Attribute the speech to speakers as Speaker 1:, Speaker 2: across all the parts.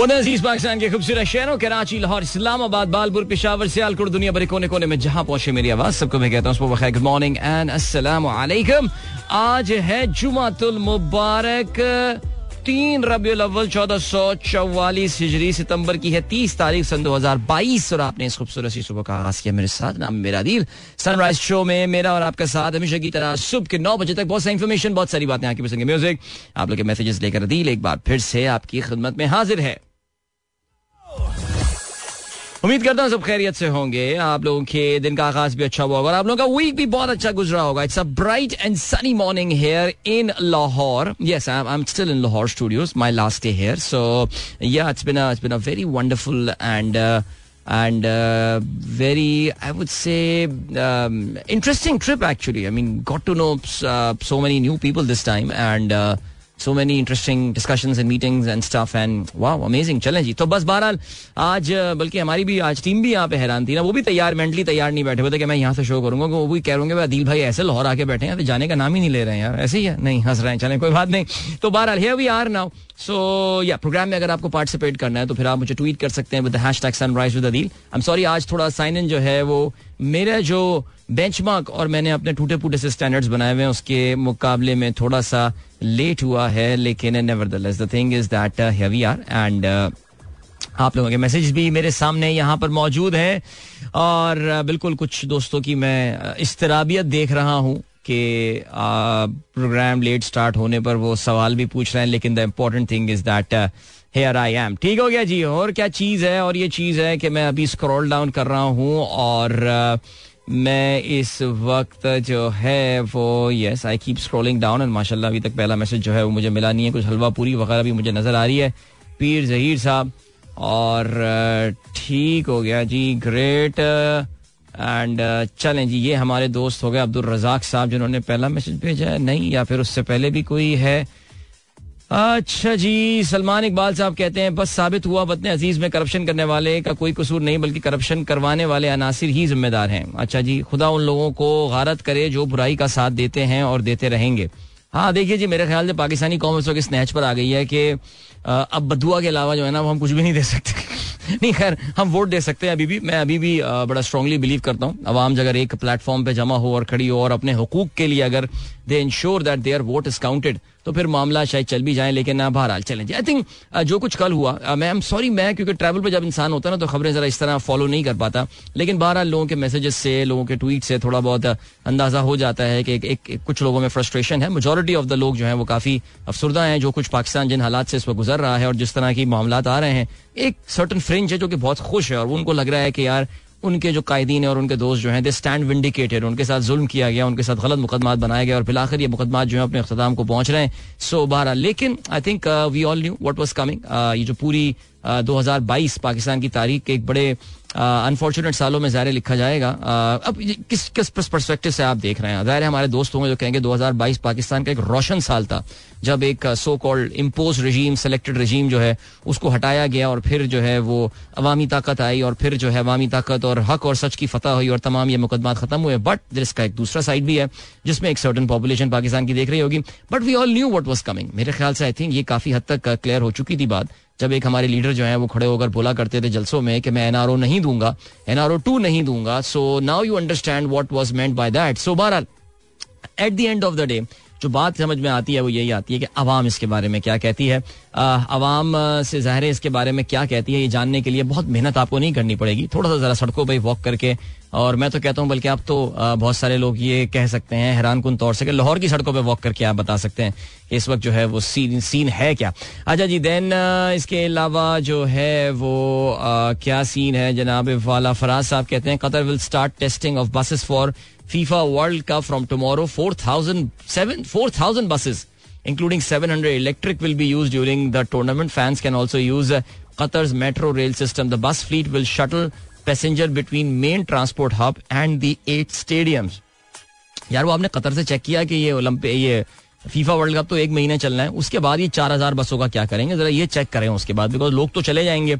Speaker 1: वो नजीज पाकिस्तान के खूबसूरत शहरों, कराची, लाहौर, इस्लामाबाद, बालपुर, पिशावर, सियालकोट, दुनिया भर कोने कोने में जहाँ पहुँचे मेरी आवाज़, सबको मैं कहता हूँ गुड मॉर्निंग एंड अस्सलाम आज है जुमातुल मुबारक, तीन रबी अव्वल, चौदह सौ चौवालीस हिजरी, सितंबर की है तीस तारीख, सन दो हज़ार बाईस, और आपने इस खूबसूरत सी सुबह का आगाज़ किया मेरे साथ, नाम मेरा दिल सनराइज शो में मेरा और आपका साथ हमेशा की तरह सुबह के नौ बजे तक बहुत सारी इन्फॉर्मेशन बहुत सारी बातें आपकी पसंद म्यूज़िक आप लोग के मैसेजेस लेकर दिल एक बार फिर से आपकी खिदमत में हाजिर है। उम्मीद करता हूँ सब खैरियत से होंगे। आप लोगों के दिन का आगाज़ भी अच्छा हुआ होगा और आप लोगों का वीक भी बहुत अच्छा गुजरा होगा। It's a bright and sunny morning here in Lahore yes I am still in Lahore studios my last day here so yeah it's been it's been a very wonderful and and uh, very i would say um, interesting trip actually. I mean got to know uh, so many new people so many interesting discussions and meetings and stuff and वाह amazing चलें जी तो बस बहरहाल, आज, बल्कि हमारी भी, आज टीम भी यहाँ पे हैरान थी ना, वो भी तैयार मेंटली तैयार नहीं बैठे हुए थे कि मैं यहाँ से शो करूँगा, वो भी कह रहे होंगे अदील भाई ऐसे लाहौर आके बैठे हैं तो जाने का नाम ही नहीं ले रहे हैं यार, ऐसे ही है? नहीं, हंस रहे हैं, चलें, कोई बात नहीं. तो बहरहाल है वी आर नाउ सो या प्रोग्राम में अगर आपको पार्टिसिपेट करना है तो फिर आप मुझे ट्वीट कर सकते हैं with hashtag Sunrise I am sorry आज थोड़ा साइन इन जो है, वो मेरा जो बेंचमार्क और मैंने अपने टूटे फूटे से स्टैंडर्ड्स बनाए हुए हैं। उसके मुकाबले में थोड़ा सा लेट हुआ है लेकिन never the thing is that heavy are and आप लोगों के मैसेज भी मेरे सामने यहाँ पर मौजूद हैं। और uh, बिल्कुल कुछ दोस्तों की मैं uh, इस्तराबियत देख रहा हूँ कि प्रोग्राम लेट स्टार्ट होने पर वो सवाल भी पूछ रहे हैं लेकिन the important thing is that here I am ठीक हो गया जी? और क्या चीज़ है? और ये चीज़ है कि मैं अभी स्क्रॉल डाउन कर रहा हूँ और uh, मैं इस वक्त जो है वो yes I keep scrolling down and माशाल्लाह अभी तक पहला मैसेज जो है वो मुझे मिला नहीं है। कुछ हलवा पूरी वगैरह भी मुझे नज़र आ रही है। पीर जहीर साहब और ठीक हो गया जी ग्रेट एंड चलें जी, ये हमारे दोस्त हो गए अब्दुल रजाक साहब जिन्होंने पहला मैसेज भेजा है। नहीं, या फिर उससे पहले भी कोई है? अच्छा जी, सलमान इकबाल साहब कहते हैं, बस साबित हुआ वतन अज़ीज़ में करप्शन करने वाले का कोई कसूर नहीं, बल्कि करप्शन करवाने वाले अनासिर ही जिम्मेदार हैं। अच्छा जी, खुदा उन लोगों को गारत करे जो बुराई का साथ देते हैं और देते रहेंगे। हाँ देखिए जी, मेरे ख्याल से पाकिस्तानी कौम इस वक्त स्नैच पर आ गई है कि अब बदुआ के अलावा जो है ना, वो हम कुछ भी नहीं दे सकते। नहीं, खैर, हम वोट दे सकते हैं अभी भी। मैं अभी भी बड़ा स्ट्रांगली बिलीव करता हूँ। अवाम अगर एक प्लेटफॉर्म पे जमा हो और खड़ी हो और अपने हकूक के लिए अगर they ensure that their vote is counted तो फिर मामला शायद चल भी जाए लेकिन बहरहाल चलें आई थिंक जो कुछ कल हुआ मैं एम सॉरी मैं क्योंकि ट्रैवल पर जब इंसान होता ना तो खबरें जरा इस तरह फॉलो नहीं कर पाता। लेकिन बहरहाल लोगों के मैसेजेस से लोगों के ट्वीट से थोड़ा बहुत अंदाज़ा हो जाता है कि एक, एक, एक कुछ लोगों में फ्रस्ट्रेशन है। मेजोरिटी ऑफ़ द लोग जो है वो काफ़ी अफसरदा हैं जो कुछ पाकिस्तान जिन हालात से इस वक्त गुजर रहा है और जिस तरह की मामला आ रहे हैं एक सर्टन फ्रेंच है जो कि बहुत खुश है और उनको लग रहा है कि यार उनके जो कायदीन और उनके दोस्त जो हैं दे स्टैंड विंडिकेटेड उनके साथ जुल्म किया गया, उनके साथ गलत मुकदमा बनाया गया और फिर आखिर ये मुकदमा जो है अपने अख्ताम को पहुँच रहे हैं। सो बारह लेकिन I think we all knew what was coming ये जो पूरी दो हज़ार बाईस पाकिस्तान की तारीख के एक बड़े अनफॉर्चुनेट सालों में ज़ाहिर लिखा जाएगा। uh, अब किस किस परस्पेक्टिव से आप देख रहे हैं? ज़ाहिर हमारे दोस्त होंगे जो कहेंगे 2022 पाकिस्तान का एक रोशन साल था जब एक so called imposed regime selected regime जो है उसको हटाया गया और फिर जो है वो अवामी ताकत आई और फिर जो है अवामी ताकत और हक और सच की फतह हुई और तमाम ये मुकदमा खत्म हुए। बट इसका एक दूसरा साइड भी है जिसमें एक सर्टन पॉपुलेशन पाकिस्तान की देख रही होगी। But we all knew what was coming मेरे ख्याल से आई थिंक ये काफ़ी हद तक क्लियर हो चुकी थी बात। जब एक हमारे लीडर जो है, वो खड़े होकर बोला करते थे जलसों में कि मैं एनआरओ नहीं दूँगा एनआरओ टू नहीं दूँगा so now you understand what was meant by that so बहरहाल at the end of the day जो बात समझ में आती है, वो यही आती है कि आवाम इसके बारे में क्या कहती है। आवाम से ज़ाहिर है इसके बारे में क्या कहती है, ये जानने के लिए बहुत मेहनत आपको नहीं करनी पड़ेगी। थोड़ा सा ज़रा सड़कों पर वॉक करके, और मैं तो कहता हूँ, बल्कि आप तो बहुत सारे लोग ये कह सकते हैं हैरान कन तौर से कि लाहौर की सड़कों पर वॉक करके आप बता सकते हैं इस वक्त जो है वो सीन सीन है क्या? अच्छा जी देन इसके अलावा जो है वो क्या सीन है? जनाब वाला फराज साहब कहते हैं Qatar will start testing of buses for FIFA World Cup from tomorrow four thousand seven four thousand buses including 700 electric will be used during the tournament. Fans can also use uh, Qatar's metro rail system. The bus fleet will shuttle passenger between main transport hub and the eight stadiums यार वो आपने Qatar से check किया कि ये Olympic ये FIFA World cup तो एक महीने चलना है। उसके बाद ये चार हज़ार बसों का क्या करेंगे? जरा ये चेक करें उसके बाद बिकॉज़ लोग तो चले जाएँगे।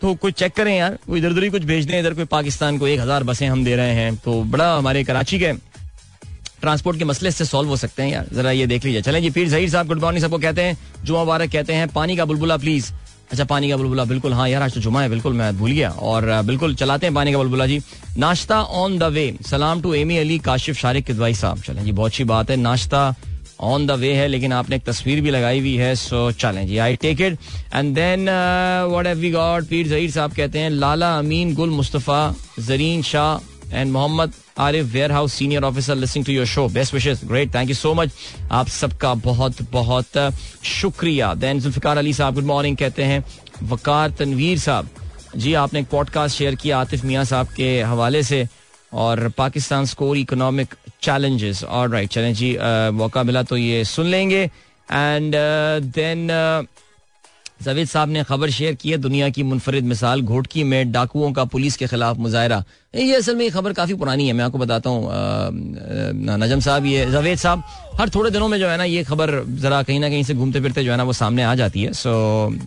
Speaker 1: तो कुछ चेक करें यार। वो इधर उधर ही कुछ भेज दें। इधर कोई पाकिस्तान को एक हज़ार बसें हम दे रहे हैं। तो बड़ा हमारे कराची के ट्रांसपोर्ट के मसले से सॉल्व हो सकते हैं यार। जरा ये देख लीजिए। चलें जी फिर जहीर साहब, गुड मॉर्निंग सबको कहते हैं। जुमा मुबारक कहते हैं। पानी का बुलबुला प्लीज़ अच्छा पानी का बुलबुला, बिल्कुल। हाँ यार, आज तो जुमा है, बिल्कुल, मैं भूल गया। और बिल्कुल, चलाते हैं पानी का बुलबुला जी। नाश्ता ऑन द वे सलाम टू एमी अली काशिफ, शारिक, किदवाई साहब। चलें जी, बहुत अच्छी बात है। नाश्ता ऑन द वे है, लेकिन आपने एक तस्वीर भी लगाई हुई है सो चलें जी I take it and then what have we got Pir Zaheer sahab कहते हैं, Lala Amin, Gul Mustafa, Zareen Shah and Mohammad Arif warehouse senior officer listening to your show best wishes great thank you so much आप सबका बहुत बहुत शुक्रिया. Then Zulfikar Ali साहब good morning कहते हैं. वकार तनवीर साहब, जी आपने एक पॉडकास्ट शेयर किया आतिफ मियाँ साहब के हवाले से और पाकिस्तान स्कोर इकोनॉमिक चैलेंजेस और राइट चलें जी मौका मिला तो ये सुन लेंगे. एंड देन जवेद साहब ने खबर शेयर की है, दुनिया की मुनफरद मिसाल घोटकी में डाकुओं का पुलिस के खिलाफ मुजाहरा। ये असल में ये खबर काफ़ी पुरानी है, मैं आपको बताता हूँ नजम साहब, ये जवेद साहब, हर थोड़े दिनों में जो है ना, ये खबर जरा कहीं ना कहीं से घूमते फिरते जो है ना, वो सामने आ जाती है। सो,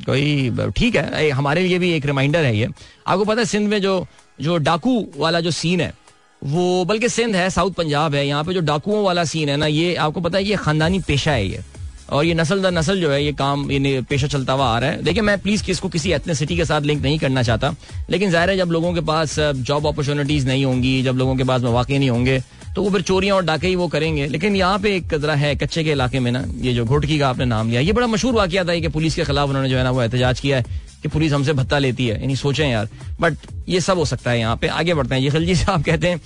Speaker 1: कोई, ठीक है हमारे लिए भी एक रिमाइंडर है ये। आपको पता है, सिंध में जो जो डाकू वाला जो सीन है, वो, बल्कि सिंध है, साउथ पंजाब है, यहाँ पे जो डाकुओं वाला सीन है ना, ये, आपको पता है ये खानदानी पेशा है ये। और ये नस्ल दर नस्ल जो है, ये काम, ये पेशा चलता हुआ आ रहा है। देखिए, मैं प्लीज़ किसको किसी एथनिसिटी के साथ लिंक नहीं करना चाहता। लेकिन ज़ाहिर है, जब लोगों के पास जॉब अपॉर्चुनिटीज़ नहीं होंगी, जब लोगों के पास मौके नहीं होंगे तो वो फिर चोरियाँ और डाके ही वो करेंगे। लेकिन यहाँ पे एक कदरा है, कच्चे के इलाके में ना, ये जो घोटकी का आपने नाम लिया, ये बड़ा मशहूर वाक्य था कि पुलिस के खिलाफ उन्होंने जो है ना, वो एहतजाज किया है कि पुलिस हमसे भत्ता लेती है। यानी सोचें यार। बट ये सब हो सकता है यहाँ पे। आगे बढ़ते हैं। ये खिलजी साहब कहते हैं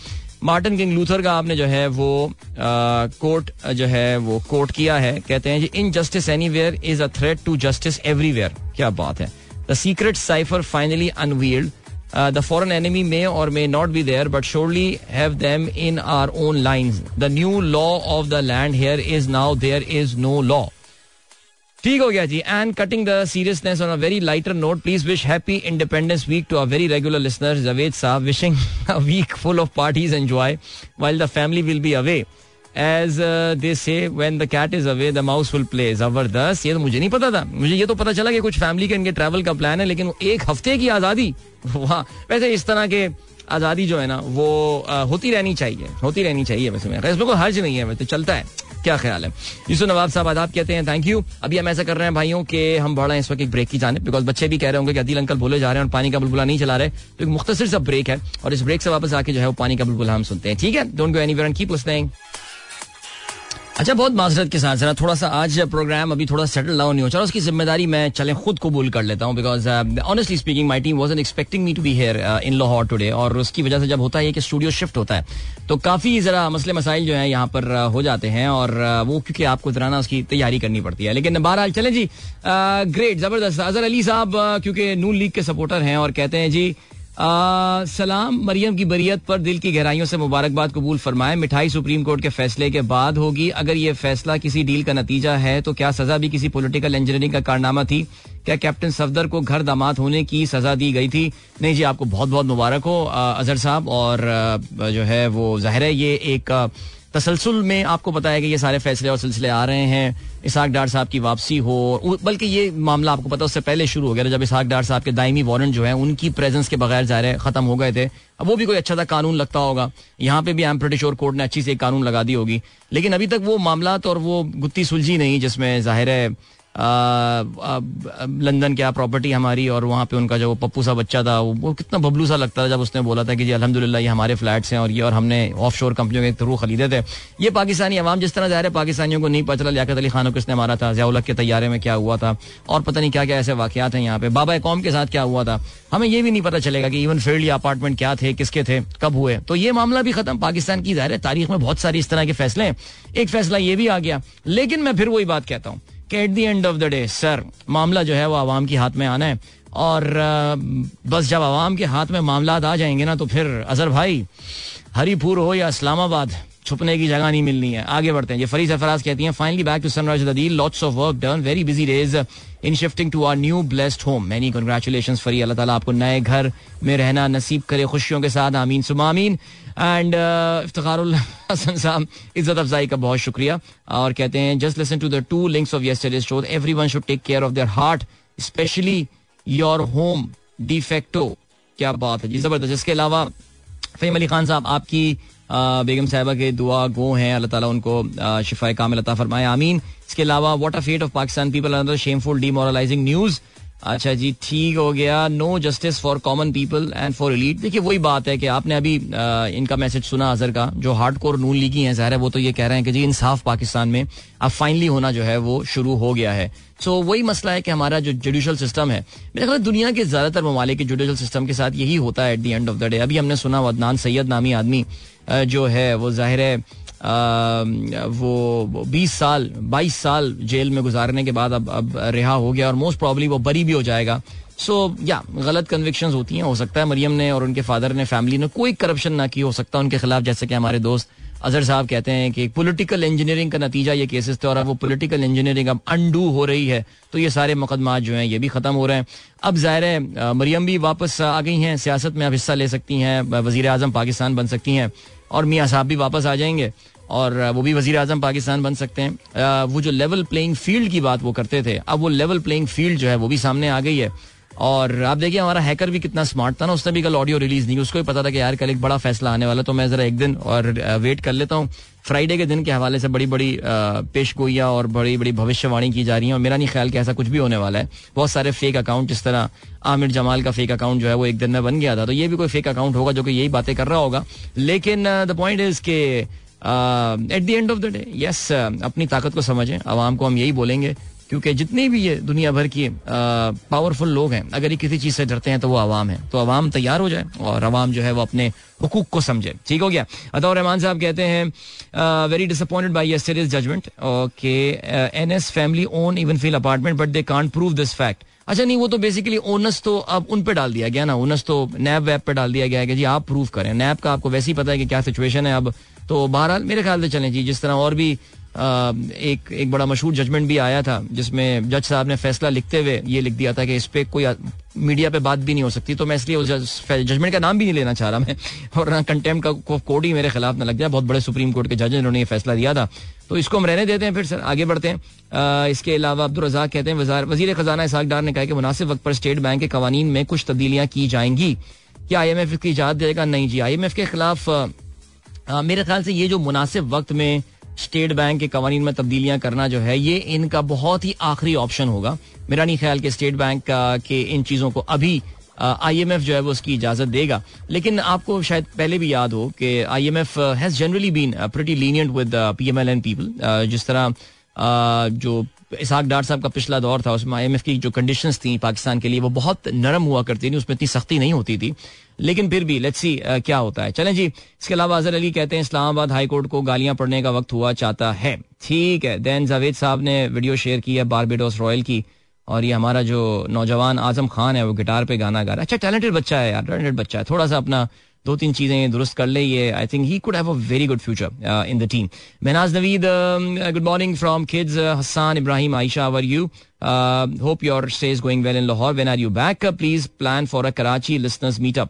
Speaker 1: मार्टिन किंग लूथर का आपने जो है वो कोर्ट, जो है वो कोर्ट किया है। कहते हैं injustice anywhere is a threat to justice everywhere क्या बात है। The secret cipher finally unveiled the foreign enemy may और may not be there but surely have them in our own lines the new law of the land here is now there is no law ठीक हो गया जी. And cutting the seriousness on a very lighter note please wish happy independence week to a very regular listener Javed sahab wishing a week full of parties enjoy while the family will be away as they say when the cat is away the mouse will play ज़बरदस्त ये तो मुझे नहीं पता था मुझे ये तो पता चला कि कुछ फैमिली के इनके ट्रैवल का प्लान है लेकिन एक हफ़्ते की आज़ादी वाह वैसे इस तरह के आज़ादी जो है ना वो आ, होती रहनी चाहिए होती रहनी चाहिए वैसे में। इसमें कोई हर्ज नहीं है वैसे चलता है। क्या ख्याल है? यूसुफ नवाब साहब, आदाब कहते हैं थैंक यू अभी हम ऐसा कर रहे हैं भाइयों के हम बढ़ा इस वक्त एक ब्रेक की जाने बिकॉज़ बच्चे भी कह रहे होंगे कि अदिल अंकल बोले जा रहे हैं और पानी का बुलबुला नहीं चला रहे तो एक मुख्तर सा ब्रेक है और इस ब्रेक से वापस आके जो है वो पानी का बुलबुला हम सुनते हैं। ठीक है? Don't go any keep listening अच्छा बहुत माजरत के साथ जरा थोड़ा सा आज प्रोग्राम अभी थोड़ा सेटल डाउन नहीं हो चला उसकी ज़िम्मेदारी मैं चले खुद कबूल कर लेता हूँ because honestly speaking my team was expecting me to be here in Lahore today और उसकी वजह से जब होता है कि स्टूडियो शिफ्ट होता है तो काफ़ी जरा मसले मसाइल जो है यहाँ पर uh, हो जाते हैं और uh, वो क्योंकि आपको जरा ना उसकी तैयारी करनी पड़ती है। लेकिन बहरहाल चले जी ग्रेट uh, ज़बरदस्त अजहर अली साहब क्योंकि नून लीग के सपोर्टर हैं और कहते हैं जी सलाम मरियम की बरियत पर दिल की गहराइयों से मुबारकबाद कबूल फरमाए। मिठाई सुप्रीम कोर्ट के फैसले के बाद होगी। अगर ये फैसला किसी डील का नतीजा है तो क्या सजा भी किसी पॉलिटिकल इंजीनियरिंग का कारनामा थी? क्या कैप्टन सफदर को घर दामाद होने की सजा दी गई थी? नहीं जी, आपको बहुत बहुत मुबारक हो अजहर साहब। और जो है, वो ज़ाहिर है, ये एक तसलसल में आपको बताया कि ये सारे फैसले और सिलसिले आ रहे हैं। इसहाक डार साहब की वापसी हो बल्कि ये मामला आपको पता उससे पहले शुरू हो गया जब इसाक डार साहब के दायमी वारंट जो है, उनकी प्रेजेंस के बगैर जा रहे खत्म हो गए थे। अब वो भी कोई अच्छा सा कानून लगता होगा। यहाँ पे भी एम ब्रिटिश और कोर्ट ने अच्छी से एक कानून लगा दी होगी। लेकिन अभी तक वो मामला और वो गुत्ती सुलझी नहीं, जिसमें ज़ाहिर है लंदन क्या प्रॉपर्टी हमारी और वहाँ पे उनका जो पप्पू सा बच्चा था, वो कितना बबलू सा लगता था जब उसने बोला था कि जी, अल्हम्दुलिल्लाह, ये हमारे फ्लैट्स हैं और ये और हमने ऑफ़ शोर कंपनियों के थ्रू खरीदे थे। ये पाकिस्तानी अवाम जिस तरह जा रहे पाकिस्तानियों को नहीं पता चला लियाकत अली खान को किसने मारा था जयाउलक के तैयारे में क्या हुआ था और पता नहीं क्या क्या ऐसे वाकत हैं यहाँ पे। बाबा कौम के साथ क्या हुआ था? हमें ये भी नहीं पता चलेगा कि इवन फ़ील्ड या अपार्टमेंट क्या थे, किसके थे, कब हुए। तो ये मामला भी खत्म। पाकिस्तान की ज़ाहिर है, तारीख में बहुत सारी इस तरह के फैसले हैं। एक फैसला ये भी आ गया। लेकिन मैं फिर वही बात कहता हूँ। कि at the end of the day sir मामला जो है वो आवाम के हाथ में आना है। और बस जब आवाम के हाथ में मामला आ जाएँगे ना तो फिर अजहर भाई, हरीपुर हो या इस्लामाबाद, छुपने की जगह नहीं मिलनी है। आगे बढ़ते हैं। ये फरी सरफराज कहती हैं finally back to Sunrise deal lots of work done very busy days in shifting to our new blessed home many congratulation Fari अल्लाह ताला आपको नए घर में रहना नसीब करे, खुशियों के साथ, आमीन सुमामीन एंड इफ्तारुल हसन साहब इज़्ज़त अफजाई का बहुत शुक्रिया। और कहते हैं just listen to the two links of yesterday's show everyone should take care of their heart specially your home de facto क्या बात है जी, ज़बरदस्त। इसके अलावा, फहीम अली खान साहब, आपकी बेगम साहिबा के दुआ गो हैं। अल्लाह ताला उनको शिफा कामिल अता फरमाए। आमीन। इसके अलावा what a fate of Pakistan people another shameful demoralising news अच्छा जी ठीक हो गया. No justice for common people and for elite देखिए वही बात है कि आपने अभी आ, इनका मैसेज सुना अजहर का जो हार्ड कोर नून लीगी हैं ज़ाहिर है वो तो ये कह रहे हैं कि जी इंसाफ पाकिस्तान में अब फाइनली होना जो है वो शुरू हो गया है. सो so, वही मसला है कि हमारा जो जुडिशल सिस्टम है मेरे ख्याल दुनिया के ज़्यादातर ममालिक जुडिशल सिस्टम के साथ यही होता है at the end of the day अभी हमने सुना वदनान सैयद नामी आदमी जो है वो ज़ाहिर है वो बीस साल, बाईस साल जेल में गुजारने के बाद अब अब रिहा हो गया और मोस्ट प्रॉब्ली वो बरी भी हो जाएगा। सो या गलत कन्विक्शन होती हैं, हो सकता है मरियम ने और उनके फादर ने फैमिली ने कोई करप्शन ना की, हो सकता है उनके खिलाफ, जैसे कि हमारे दोस्त अजहर साहब कहते हैं कि पॉलिटिकल इंजीनियरिंग का नतीजा ये केसेस थे और अब वो पॉलिटिकल इंजीनियरिंग अब अंडू हो रही है तो ये सारे मुकदमा जो हैं, ये भी खत्म हो रहे हैं। अब ज़ाहिर है मरियम भी वापस आ गई हैं, सियासत में अब हिस्सा ले सकती हैं वज़ीर आज़म पाकिस्तान बन सकती हैं और मियाँ साहब भी वापस आ जाएँगे। और वो भी वज़ीर आज़म पाकिस्तान बन सकते हैं। वो जो लेवल प्लेइंग फ़ील्ड की बात वो करते थे, अब वो लेवल प्लेइंग फ़ील्ड जो है वो भी सामने आ गई है। और आप देखिए, हमारा हैकर भी कितना स्मार्ट था ना, उसने भी कल ऑडियो रिलीज़ नहीं उसको भी पता था कि यार कल एक बड़ा फैसला आने वाला तो मैं जरा एक दिन और वेट कर लेता हूँ। फ्राइडे के दिन के हवाले से बड़ी बड़ी पेश गोइयाँ और बड़ी बड़ी भविष्यवाणी की जा रही है। और मेरा नहीं ख्याल कि ऐसा कुछ भी होने वाला है। बहुत सारे फेक अकाउंट जिस तरह, आमिर जमाल का फेक अकाउंट जो है वो एक दिन में बन गया था। तो ये भी कोई फेक अकाउंट होगा जो कि यही बातें कर रहा होगा। लेकिन द पॉइंट इज़ के at the end of the day yes अपनी ताकत को समझें आवाम को हम यही बोलेंगे, क्योंकि जितने भी ये दुनिया भर की पावरफुल लोग हैं, अगर ये किसी चीज़ से डरते हैं तो वो आवाम है। तो आवाम तैयार हो जाए और आवाम जो है वो अपने हकूक को समझे। ठीक हो गया? अतौर रहमान साहब कहते हैं very disappointed by yesterday's judgement okay N S family own even feel apartment but they can't prove this fact अच्छा नहीं, वो तो बेसिकली ओनस तो अब उन पे डाल दिया गया ना ओनस तो नैब वैब पे डाल दिया गया है कि जी, आप प्रूफ करें। नैब का आपको वैसे ही पता है कि क्या सिचुएशन है अब। तो बहरहाल, मेरे ख्याल से चलें जी, जिस तरह और भी एक एक बड़ा मशहूर जजमेंट भी आया था जिसमें जज साहब ने फैसला लिखते हुए ये लिख दिया था कि इस पर कोई मीडिया पे बात भी नहीं हो सकती तो मैं इसलिए उस जजमेंट का नाम भी नहीं लेना चाह रहा मैं और ना कंटेम्प का कोड ही मेरे खिलाफ ना लग जाए बहुत बड़े सुप्रीम कोर्ट के जज जिन्होंने ये फैसला दिया था। तो इसको हम रहने देते हैं फिर सर आगे बढ़ते हैं। आ, इसके अलावा अब्दुल रजाक कहते हैं वज़ीर खजाना इसाक डार ने कहा कि मुनासिब वक्त पर स्टेट बैंक के कवानीन में कुछ तब्दीलियाँ की जाएँगी। क्या आई एम एफ़ की इजाज़त देगा? नहीं जी आई एम एफ़ के खिलाफ मेरे ख्याल से ये जो मुनासिब वक्त में स्टेट बैंक के कवानीन में तब्दीलियाँ करना जो है ये इनका बहुत ही आखिरी ऑप्शन होगा। मेरा नहीं ख्याल कि स्टेट बैंक के इन चीज़ों को अभी आई एम एफ़ जो है वो उसकी इजाज़त देगा। लेकिन आपको शायद पहले भी याद हो कि I M F has generally been pretty lenient with P M L N people जिस तरह uh, जो इसाक डार साहब का पिछला दौर था उसमें आई एम एफ़ की जो कंडीशन थी पाकिस्तान के लिए वो बहुत नरम हुआ करती थी उसमें इतनी सख्ती नहीं होती थी। लेकिन फिर भी लेट्स सी क्या होता है। चलें जी, इसके अलावा अजहर अली कहते हैं, इस्लामाबाद हाई कोर्ट को गालियाँ पढ़ने का वक्त हुआ चाहता है। ठीक है, देन जावेद साहब ने वीडियो शेयर की है बारबेडोस रॉयल की, और ये हमारा जो नौजवान आज़म खान है, वो गिटार पे गाना गा रहा है। अच्छा टैलेंटेड बच्चा है यार टैलेंटेड बच्चा है। थोड़ा सा अपना दो तीन चीज़ें दुरुस्त कर ले, ये I think he could have a very good future in the team Mahnaz Naveed good morning from kids Hassan Ibrahim, Ayesha our you hope your stay is going well in Lahore when are you back please plan for a Karachi listeners meetup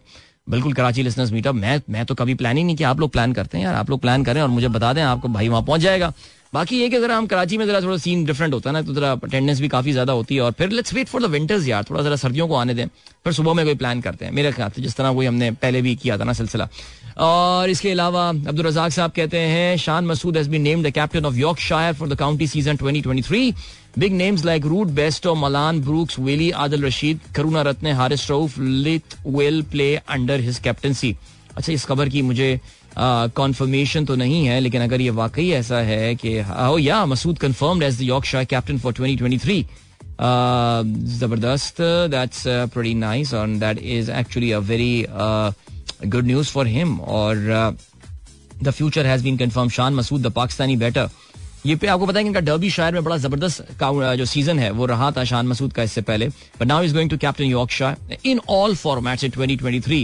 Speaker 1: बिल्कुल Karachi listeners meetup मैं मैं तो कभी plan ही नहीं किया। आप लोग plan करते हैं यार। आप लोग प्लान करें और मुझे बता दें, आपको भाई वहाँ पहुँच जाएगा। बाकी ये कि जरा हम कराची में जरा थोड़ा सीन डिफरेंट होता है ना तो जरा अटेंडेंस भी काफ़ी ज़्यादा होती है। और फिर let's wait for the winters यार। थोड़ा जरा सर्दियों को आने दें। फिर सुबह में कोई प्लान करते हैं। मेरे ख्याल से जिस तरह वही हमने पहले भी किया था ना सिलसिला। और इसके अलावा अब्दुल रजाक साहब कहते हैं, Shan Masood has been named the captain of Yorkshire for the county season 2023 big names like Root Bairstow Malan Brooks Willey Adil Rashid Karunaratne Haris Rauf Lyth will play under his captaincy अच्छा इस खबर की मुझे conformation तो नहीं है लेकिन अगर ये वाकई ऐसा है कि oh, या Masood confirmed as the captain for 2023 ज़बरदस्त दैट्स प्रीटी नाइस और that is actually a very good news for him और the future has been confirm Shan Masood the Pakistani batter ये पे आपको पता है इनका डर्बी शायर में बड़ा ज़बरदस्त जो सीज़न है वो रहा था शान मसूद का इससे पहले। But now is going to captain Yorkshire in all formats in 2023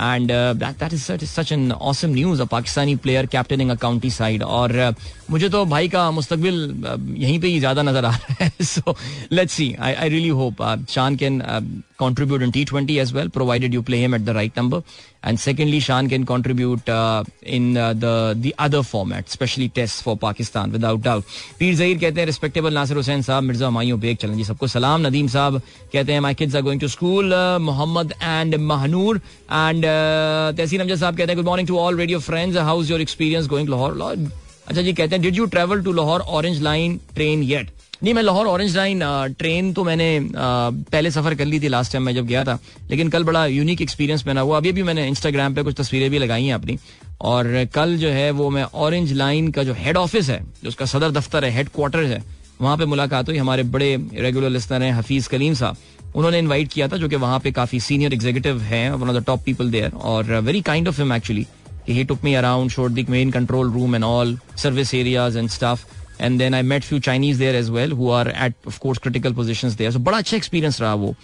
Speaker 1: and that is such an awesome news a Pakistani player captaining a county side और uh, मुझे तो भाई का मुस्तकबिल uh, यहीं पे ही ज़्यादा नज़र आ रहा है so let's see I I really hope Shan can in T20 as well, provided you play him at the right number. And secondly, Shan can contribute uh, in uh, the the other format, especially tests for Pakistan, without पीर जहीर कहते हैं respectable Nasir Hussain साहब Mirza Humayun bag चलें. जी सबको सलाम. नदीम साहब कहते हैं my kids are going to school Mohammad and Mahnoor and Tehseen Amjad sahab कहते हैं good morning to all radio friends how is your experience going Lahore अच्छा जी, कहते हैं did you travel to Lahore Orange Line train yet नहीं, मैं Lahore orange line train तो मैंने पहले सफ़र कर ली थी लास्ट टाइम मैं जब गया था, लेकिन कल बड़ा यूनिक एक्सपीरियंस मैंने हुआ। अभी भी मैंने इंस्टाग्राम पे कुछ तस्वीरें भी लगाई हैं अपनी, और कल जो है वो मैं ऑरेंज लाइन का जो हेड ऑफ़िस है, जो उसका सदर दफ्तर है हेड क्वार्टर है, वहाँ पे मुलाकात हुई। हमारे बड़े रेगुलर लिस्टर हैं हफीज कलीम साहब। उन्होंने इनवाइट किया था, जो कि वहाँ पे काफ़ी सीनियर एग्जीक्यूटिव हैं one of the top people there और very kind of him actually he took me around, showed the main control room and all, service areas and stuff. And then I met few Chinese there as well who are at, of course, critical positions there. So, बड़ा अच्छा experience रहा वो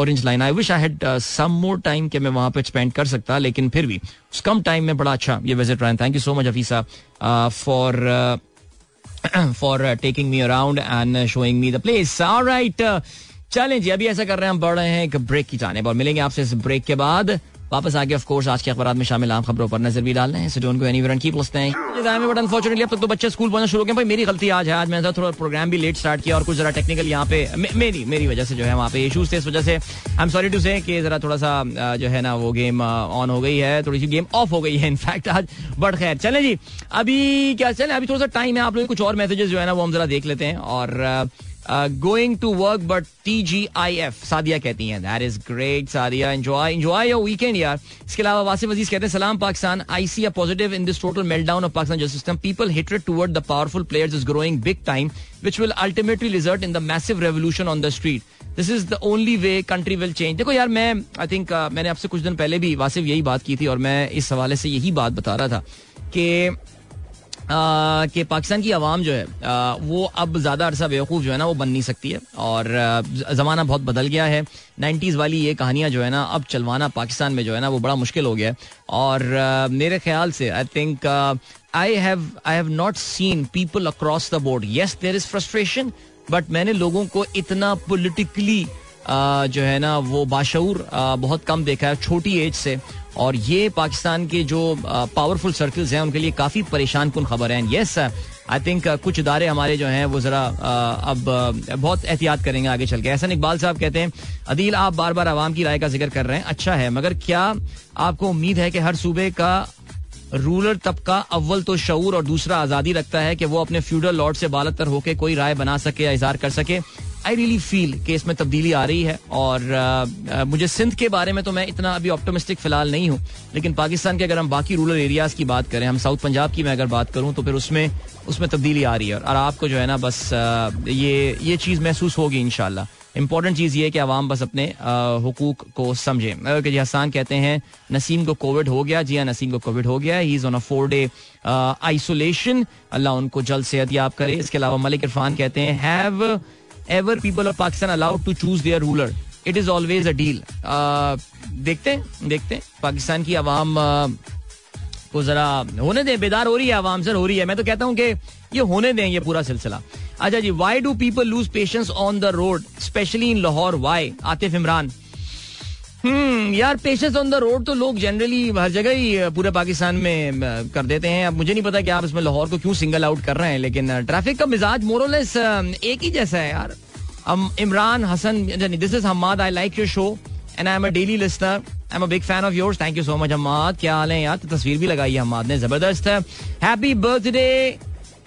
Speaker 1: Orange Line I wish I had some more time कि मैं वहाँ पे spend कर सकता, लेकिन फिर भी उस कम टाइम में बड़ा अच्छा ये विज़िट रहा thank you so much Afisa for for taking me around and showing me the place alright चलें अभी ऐसा कर रहे हैं, हम बढ़ रहे हैं एक ब्रेक की जाने। पर मिलेंगे आपसे इस ब्रेक के बाद। वापस आगे ऑफ़ कोर्स आज के अखबार में शामिल आम खबरों पर नज़र भी डाल रहे हैं। So don't go anywhere and keep listening but unfortunately अब तक तो बच्चे स्कूल पहुँचना शुरू हो गए भाई, मेरी गलती आज है। आज मैंने थोड़ा प्रोग्राम भी लेट स्टार्ट किया और कुछ जरा टेक्निकल यहाँ पे मेरी मेरी वजह से जो है वहाँ पे इशूज थे। इस वजह से आई एम सॉरी टू से कि जरा थोड़ा सा जो है ना, वो गेम ऑन हो गई है। थोड़ी सी गेम ऑफ़ हो गई है इनफैक्ट आज। बट खैर, चले जी। अभी क्या चले? अभी थोड़ा सा टाइम है। आप लोग कुछ और मैसेजेस जो है ना, वो हम जरा देख लेते हैं। और going to work but T G I F Sadia कहती हैं that is great Sadia enjoy enjoy your weekend यार इसके अलावा वासिफ अज़ीज़ कहते हैं सलाम Pakistan I see a positive in this total meltdown of Pakistan justice system people hated toward the powerful players is growing big time which will ultimately result in the massive revolution on the street this is the only way country will change देखो यार मैं I think uh, मैंने आपसे कुछ दिन पहले भी वासिफ यही बात की थी और मैं इस हवाले से यही बात बता रहा था कि कि पाकिस्तान की आवाम जो है वो अब ज़्यादा अरसा बेवकूफ़ जो है ना, वो बन नहीं सकती है। और ज़माना बहुत बदल गया है। नाइन्टीज़ वाली ये कहानियाँ जो है ना, अब चलवाना पाकिस्तान में जो है ना, वो बड़ा मुश्किल हो गया है। और मेरे ख्याल से I think I have I have not seen people across the board yes there is frustration but मैंने लोगों को इतना पोलिटिकली जो है ना, वो बाशूर बहुत कम देखा है, छोटी एज से। और ये पाकिस्तान के जो पावरफुल सर्कल्स हैं, उनके लिए काफ़ी परेशान कन खबर है। येस आई थिंक कुछ इदारे हमारे जो हैं, वो ज़रा अब बहुत एहतियात करेंगे आगे चल के। ऐसा इकबाल साहब कहते हैं, अदील, आप बार बार आवाम की राय का ज़िक्र कर रहे हैं। अच्छा है, मगर क्या आपको उम्मीद है कि हर सूबे का रूरल तबका अव्वल तो शऊर और दूसरा आज़ादी रखता है कि वो अपने फ्यूडल लॉर्ड से बालतर होकर कोई राय बना सके या इजहार कर सके? आई रियली फील कि इसमें तब्दीली आ रही है और uh, uh, मुझे सिंध के बारे में तो मैं इतना अभी ऑप्टोमिस्टिक फ़िलहाल नहीं हूँ। लेकिन पाकिस्तान के अगर हम बाकी रूरल एरियाज़ की बात करें हम साउथ पंजाब की मैं अगर बात करूँ तो फिर उसमें उसमें तब्दीली आ रही है। और आपको जो है ना बस uh, ये ये चीज़ महसूस होगी इनशाला इंपॉर्टेंट चीज़ ये है कि आवाम बस अपने हुकूक को समझे। जी हसान कहते हैं नसीम को कोविड हो गया जी हाँ नसीम को कोविड हो गया he is on a four day isolation अल्लाह उनको जल्द सेहत याब करे। इसके अलावा मलिक इरफान कहते हैं have ever people of Pakistan allowed to choose their ruler it is always a deal देखते हैं देखते हैं। पाकिस्तान की आवाम को जरा होने दें, बेदार हो रही है आवाम, सर, हो रही है। मैं तो कहता हूँ कि ये होने दें ये पूरा सिलसिला। अच्छा जी why do people lose patience on the road specially in Lahore why Atif Imran hmm यार पेशेंस ऑन द रोड तो लोग जनरली हर जगह ही पूरे पाकिस्तान में कर देते हैं। अब मुझे नहीं पता कि आप इसमें लाहौर को क्यों सिंगल आउट कर रहे हैं, लेकिन ट्रैफ़िक का मिजाज मोरलेस एक ही जैसा है यार। Imran, Hassan this is Hammad I like your show and I am a daily listener I am a big fan of yours thank you so much Hammad. क्या हाल है यार? तस्वीर भी लगाई है हमाद ने, ज़बरदस्त। है happy birthday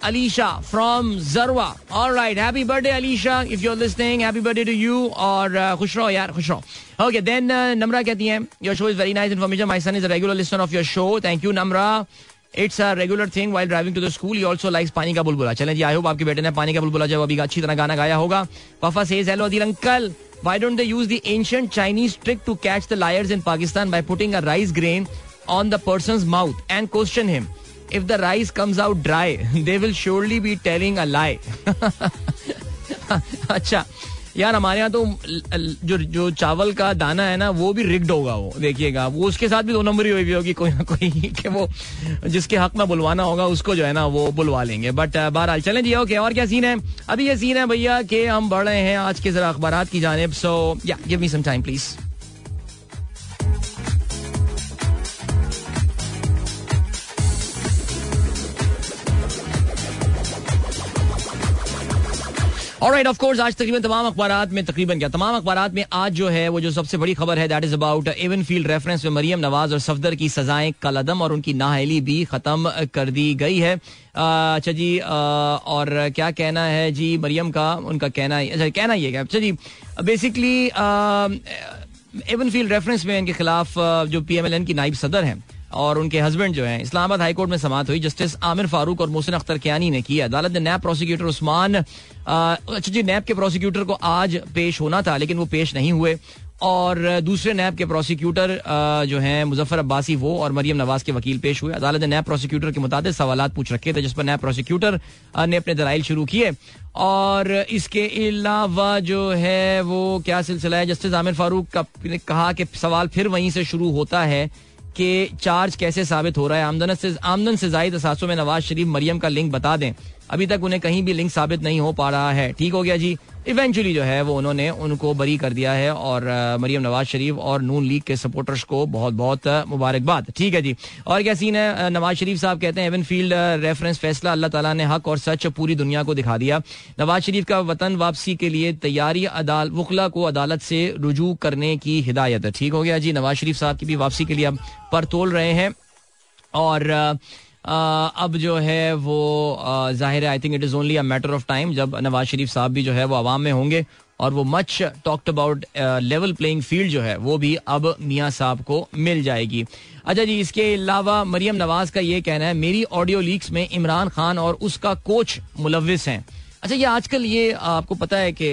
Speaker 1: Alisha from Zarwa. All right, happy birthday, Alisha. If you're listening, happy birthday to you. और uh, खुश रहो यार खुश रहो. Okay, then uh, Namra कहती हैं your show is very nice information. My son is a regular listener of your show. Thank you, Namra. It's a regular thing while driving to the school he also likes पानी का बुलबुला चलें जी I hope आपके बेटे ने पानी का बुलबुला जब अभी अच्छी तरह गाना गाया होगा Wafa says hello Adil uncle why don't they use the ancient Chinese trick to catch the liars in Pakistan by putting a rice grain on the person's mouth and question him? If the rice comes out dry, they will surely be telling a lie. अच्छा यार हमारे यहाँ तो जो जो चावल का दाना है ना वो भी रिग्ड होगा वो देखिएगा। वो उसके साथ भी दो नंबर ही हुई होगी कोई ना कोई कि वो जिसके हक में बुलवाना होगा उसको जो है ना वो बुलवा लेंगे। बट बहरहाल चलें जी ओके और क्या सीन है? अभी ये सीन है भैया कि हम बढ़ रहे हैं आज के जरा अखबार की जानब सो या give me some time please और राइट ऑफकोर्स आज तकरीबन तमाम अखबार में तकरीबन क्या? तमाम अखबार में आज जो है, वो जो सबसे बड़ी खबर है that is about Avenfield reference में मरियम नवाज़ और सफदर की सजाएँ कलदम और उनकी नाहली भी खत्म कर दी गई है। अच्छा जी और क्या कहना है जी मरियम का? उनका कहना अच्छा कहना ये अच्छा जी बेसिकली एवन फ़ील्ड रेफरेंस में इनके खिलाफ जो पी की नाइब सदर हैं और उनके हस्बैंड जो हैं, इस्लामाबाद हाईकोर्ट में समात हुई। जस्टिस आमिर फारूक और मोहसिन अख्तर कियानी ने की अदालत ने नैब प्रोसिक्यूटर उस्मान अच्छा जी, नैब के प्रोसिक्यूटर को आज पेश होना था, लेकिन वो पेश नहीं हुए। और दूसरे नैब के प्रोसिक्यूटर जो हैं, मुजफ्फर अब्बासी, वो और मरियम नवाज़ के वकील पेश हुए। अदालत ने नैब प्रोसिक्यूटर के मुताबिक सवाल पूछ रखे थे, जिस पर नैब प्रोसिक्यूटर ने अपने दलाइल शुरू किए। और इसके अलावा जो है, वो क्या सिलसिला है? जस्टिस आमिर फारूक का कहा कि सवाल फिर वहीं से शुरू होता है। कि चार्ज कैसे साबित हो रहा है? आमदन से आमदन से जायद असासों में नवाज़ शरीफ मरियम का लिंक बता दें। अभी तक उन्हें कहीं भी लिंक साबित नहीं हो पा रहा है। ठीक हो गया जी। इवेंचुअली जो है, वो उन्होंने उनको बरी कर दिया है और मरियम नवाज़ शरीफ और नून लीग के सपोर्टर्स को बहुत बहुत मुबारकबाद। ठीक है जी। और क्या सीन है? नवाज़ शरीफ साहब कहते हैं एवन फ़ील्ड रेफरेंस फैसला, अल्लाह ताला ने हक और सच पूरी दुनिया को दिखा दिया। नवाज़ शरीफ का वतन वापसी के लिए तैयारी, अदाल वकला को अदालत से रुजू करने की हिदायत ठीक हो गया जी। नवाज़ शरीफ साहब की भी वापसी के लिए अब पर तोल रहे हैं और अब जो है वो ज़ाहिर है I think it is only a matter of time जब नवाज़ शरीफ साहब भी जो है वो आवाम में होंगे और वो much talked about level playing field जो है वो भी अब मियाँ साहब को मिल जाएगी। अच्छा जी, इसके अलावा मरियम नवाज़ का ये कहना है, मेरी ऑडियो लीक्स में इमरान खान और उसका कोच मुलविस हैं। अच्छा ये आजकल ये, आपको पता है कि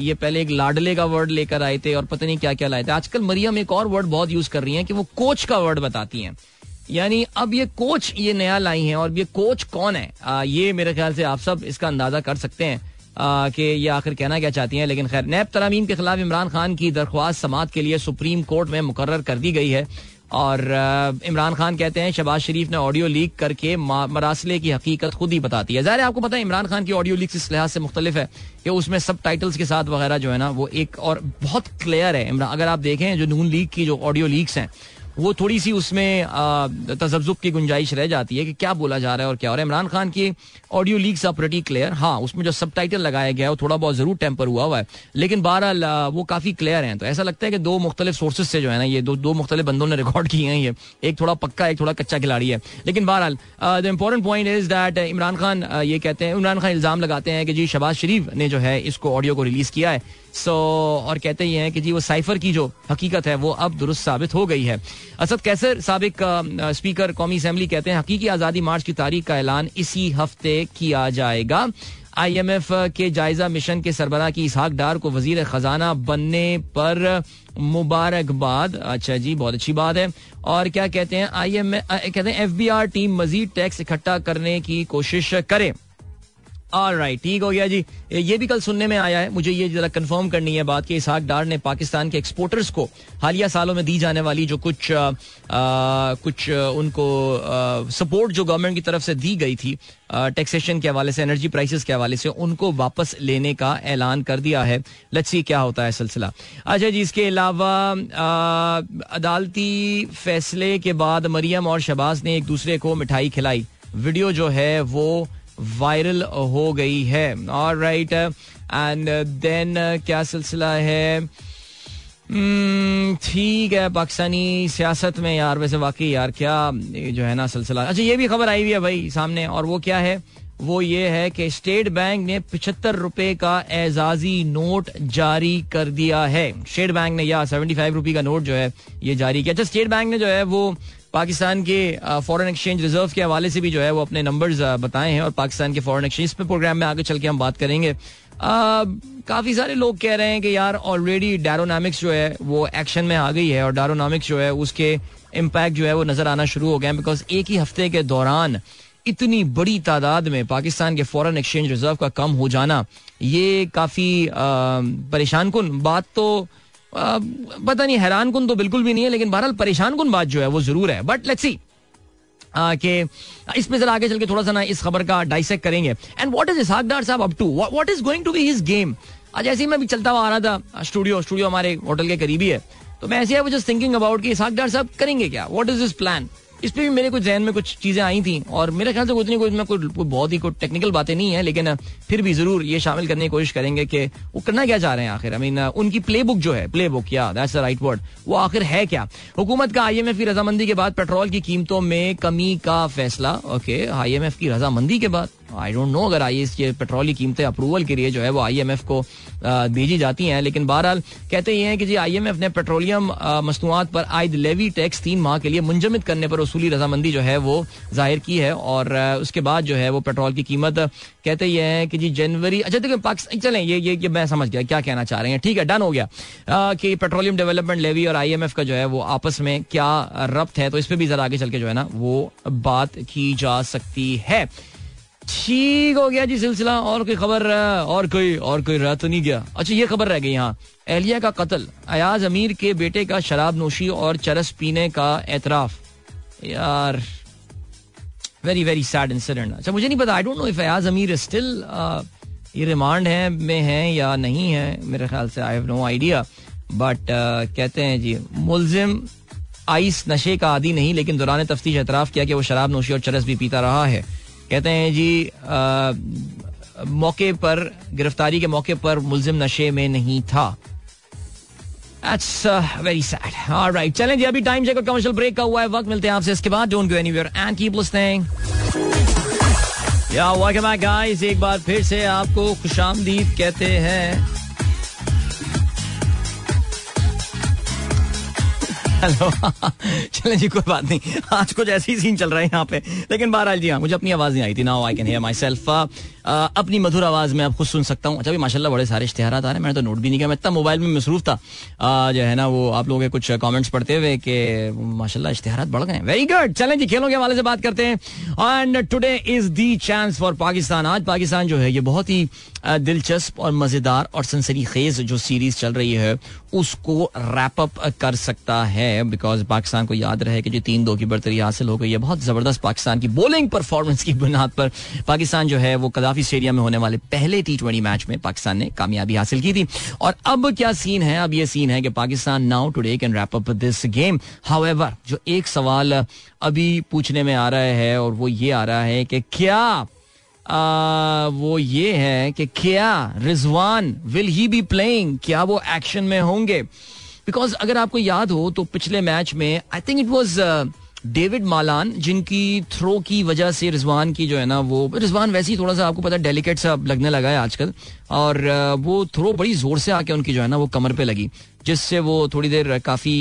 Speaker 1: ये पहले एक लाडले का वर्ड लेकर आए थे और पता नहीं क्या क्या लाए थे। आजकल मरियम एक और वर्ड बहुत यूज़ कर रही हैं कि वो कोच का वर्ड बताती हैं। यानी अब ये कोच ये नया लाई है और ये कोच कौन है? आ, ये मेरे ख्याल से आप सब इसका अंदाज़ा कर सकते हैं कि ये आखिर कहना क्या चाहती हैं। लेकिन खैर नैब तरामीम के खिलाफ इमरान खान की दरख्वास्त समात के लिए सुप्रीम कोर्ट में मुकर कर दी गई है। और इमरान खान कहते हैं शबाज शरीफ ने ऑडियो लीक करके मरासले की हकीकत खुद ही बताती है। ज़ाहिर आपको पता है इमरान खान की ऑडियो लीक इस लिहाज से मुख्तलिफ़ है कि उसमें सब टाइटल्स के साथ वगैरह जो है ना वो एक और बहुत क्लियर है। इमरान अगर आप देखें जो नून लीग की जो ऑडियो लीक्स हैं वो थोड़ी सी उसमें तजब्जुब की गुंजाइश रह जाती है कि क्या बोला जा रहा है और क्या। हो रहा है इमरान खान की audio leaks are pretty clear हाँ उसमें जो सब टाइटल लगाया गया है, वो थोड़ा बहुत ज़रूर टेम्पर हुआ हुआ है। लेकिन बहरहाल वो काफ़ी क्लियर है। तो ऐसा लगता है कि दो मुख्तलिफ़ सोर्सेज से जो है ना, ये दो दो मुख्तलिफ़ बंदों ने रिकॉर्ड किए हैं ये। एक थोड़ा पक्का, एक थोड़ा कच्चा खिलाड़ी है। लेकिन बहरहाल the important point is that Imran Khan ये कहते हैं, इमरान खान इल्ज़ाम लगाते हैं कि जी शबाज शरीफ ने जो है इसको ऑडियो को रिलीज़ किया है। सो, और कहते ही हैं कि जी, वो साइफर की जो हकीकत है, वो अब दुरुस्त साबित हो गई है। असद कैसर सबक स्पीकर कौमी असम्बली कहते हैं, हकीकी आज़ादी मार्च की तारीख का ऐलान इसी हफ़्ते किया जाएगा। आई एम एफ़ के जायजा मिशन के सरबरा की इसहाक डार को वज़ीर खजाना बनने पर मुबारकबाद। अच्छा जी, बहुत अच्छी बात है। और क्या कहते हैं आई एम कहते हैं एफ़ बी आर टीम मजीद टैक्स इकट्ठा करने की कोशिश करे। राइट ठीक हो गया जी। ये भी कल सुनने में आया है। मुझे ये जरा कंफर्म करनी है बात कि इसहाक डार ने पाकिस्तान के एक्सपोर्टर्स को हालिया सालों में दी जाने वाली जो कुछ आ, कुछ उनको सपोर्ट जो गवर्नमेंट की तरफ़ से दी गई थी टैक्सेशन के हवाले से एनर्जी प्राइसेस के हवाले से उनको वापस लेने का ऐलान कर दिया है। सी क्या होता है सिलसिला। अच्छा जी इसके अलावा अदालती फैसले के बाद मरियम और शबाज ने एक दूसरे को मिठाई खिलाई। वीडियो जो है वो वायरल हो गई है। और राइट एंड देन क्या सिलसिला है? Hmm, ठीक है पाकिस्तानी सियासत में यार वैसे वाकई यार क्या जो है ना सिलसिला? अच्छा ये भी खबर आई हुई है भाई सामने और वो क्या है? वो ये है कि स्टेट बैंक ने पिछहत्तर रुपए का एजाजी नोट जारी कर दिया है। स्टेट बैंक ने, या सेवेंटी फाइव रुपी का नोट जो है, ये जारी किया। अच्छा स्टेट बैंक ने जो है, वो पाकिस्तान के फॉरेन एक्सचेंज रिज़र्व के हवाले से भी जो है, वो अपने नंबर्स बताए हैं और पाकिस्तान के फॉरेन एक्सचेंज पे प्रोग्राम में आगे चल के हम बात करेंगे। काफ़ी सारे लोग कह रहे हैं कि यार ऑलरेडी डायरोनामिक्स जो है, वो एक्शन में आ गई है और डायरोनामिक्स जो है, उसके इम्पैक्ट जो है, वो नज़र आना शुरू हो गया बिकॉज़ एक ही हफ़्ते के दौरान इतनी बड़ी तादाद में पाकिस्तान के फॉरेन एक्सचेंज रिज़र्व का कम हो जाना, ये काफ़ी परेशान कन बात तो पता नहीं हैरान कन तो बिल्कुल भी नहीं है, लेकिन बहरहाल परेशान कन बात जो है वो ज़रूर है। बट लेट्स सी कि इस जरा आगे चल के थोड़ा सा ना इस खबर का डाइसेक्ट करेंगे। एंड व्हाट इज़ इसहाकदार साहब up to what is going to be his game आज ऐसे ही मैं भी चलता हुआ आ रहा था स्टूडियो स्टूडियो हमारे होटल के करीबी है। तो मैं ऐसे ही जस्ट थिंकिंग अबाउट कि इसहाकदार साहब करेंगे क्या? व्हाट इज़ दिस प्लान इस पर भी मेरे कुछ जहन में कुछ चीज़ें आई थी और मेरे ख्याल से उतनी कोई कोई, कोई बहुत ही कोई टेक्निकल बातें नहीं है लेकिन फिर भी ज़रूर ये शामिल करने की कोशिश करेंगे कि वो करना क्या चाह रहे हैं आखिर। आई मीन उनकी प्ले बुक जो है प्ले बुक या दैट्स द राइट वर्ड वो आखिर है क्या? हुकूमत का आई एम एफ़ की रजामंदी के बाद पेट्रोल की कीमतों में कमी का फैसला ओके आई एम एफ़ की रजामंदी के बाद। आई डोंट नो अगर आई ये पेट्रोल की कीमतें अप्रूवल के लिए जो है वो आईएमएफ को भेजी जाती हैं लेकिन बहरहाल कहते ये हैं कि जी आईएमएफ ने पेट्रोलियम मसनूआत पर आयद लेवी टैक्स तीन माह के लिए मुंजमद करने पर उसूली रजामंदी जो है वो ज़ाहिर की है और उसके बाद जो है वो पेट्रोल की कीमत कहते ये हैं कि जी जनवरी अच्छा देखिए पाकिस्तान चलें ये ये, मैं समझ गया क्या कहना चाह रहे हैं। ठीक है डन हो गया। कि पेट्रोलियम डेवलपमेंट लेवी और आईएमएफ का जो है वो आपस में क्या रब्त है तो इस पर भी जरा आगे चल के जो है ना वो बात की जा सकती है। ठीक हो गया जी सिलसिला, और कोई खबर, और कोई और कोई रह तो नहीं गया। अच्छा ये खबर रह गई यहाँ। एहलिया का कत्ल, अयाज अमीर के बेटे का शराब नोशी और चरस पीने का एतराफ। यार वेरी वेरी सैड इंसिडेंट अच्छा मुझे नहीं पता I don't know if Ayaz Amir still ये रिमांड है, में है या नहीं है, मेरे ख्याल से I have no idea but कहते हैं जी, मुलजिम आइस नशे का आदि नहीं, लेकिन दौरान तफ्तीश एतराफ किया कि वो शराब नोशी और चरस भी पीता रहा है। कहते हैं जी मौके पर, गिरफ्तारी के मौके पर मुलजिम नशे में नहीं था। वेरी सैड राइट चलें जी, अभी टाइम चेक कमर्शियल ब्रेक का हुआ है, वक्त मिलते हैं आपसे इसके बाद। Don't go anywhere and keep listening या वेलकम बैक गाइस एक बार फिर से आपको खुशामदीद कहते हैं। हेलो। चले जी, कोई बात नहीं। आज कुछ ऐसे ही सीन चल रहा है यहाँ पे। लेकिन बहरहाल जी हाँ मुझे अपनी आवाज़ नहीं आई थी। Now I can hear myself अपनी मधुर आवाज़ में आप खुद सुन सकता हूँ। अच्छा भी माशाल्लाह बड़े सारे इश्तेहार आ रहे हैं, मैंने तो नोट भी नहीं किया। मैं इतना मोबाइल में मसरूफ था। जो है ना, वो आप लोगों के कुछ कमेंट्स पढ़ते हुए कि माशाल्लाह इश्तेहार बढ़ गए वेरी गुड चलें जी, खेलों के हवाले से बात करते हैं। And today is the chance for Pakistan आज पाकिस्तान जो है, ये बहुत ही दिलचस्प और मज़ेदार और सनसरी खेज जो सीरीज़ चल रही है, उसको रैप अप कर सकता है। बिकॉज़ पाकिस्तान को याद रहे कि जो तीन दो की बर्तरी हासिल हो गई है, बहुत ज़बरदस्त पाकिस्तान की बॉलिंग परफॉर्मेंस की बुनियाद पर। पाकिस्तान जो है, वो कदाफी स्टेडियम में होने वाले पहले टी मैच में पाकिस्तान ने कामयाबी हासिल की थी। और अब क्या सीन है? अब ये सीन है कि Pakistan now today can wrap up this game however जो एक सवाल अभी पूछने में आ रहा है और वो ये आ रहा है कि क्या आ, वो ये है कि क्या Rizwan will he be playing क्या वो एक्शन में होंगे? बिकॉज़ अगर आपको याद हो तो पिछले मैच में I think it was David Malan, जिनकी थ्रो की वजह से रिजवान की जो है ना, वो रिजवान वैसे ही थोड़ा सा आपको पता डेलिकेट सा लगने लगा है आजकल। और वो थ्रो बड़ी ज़ोर से आके उनकी जो है ना, वो कमर पे लगी, जिससे वो थोड़ी देर काफ़ी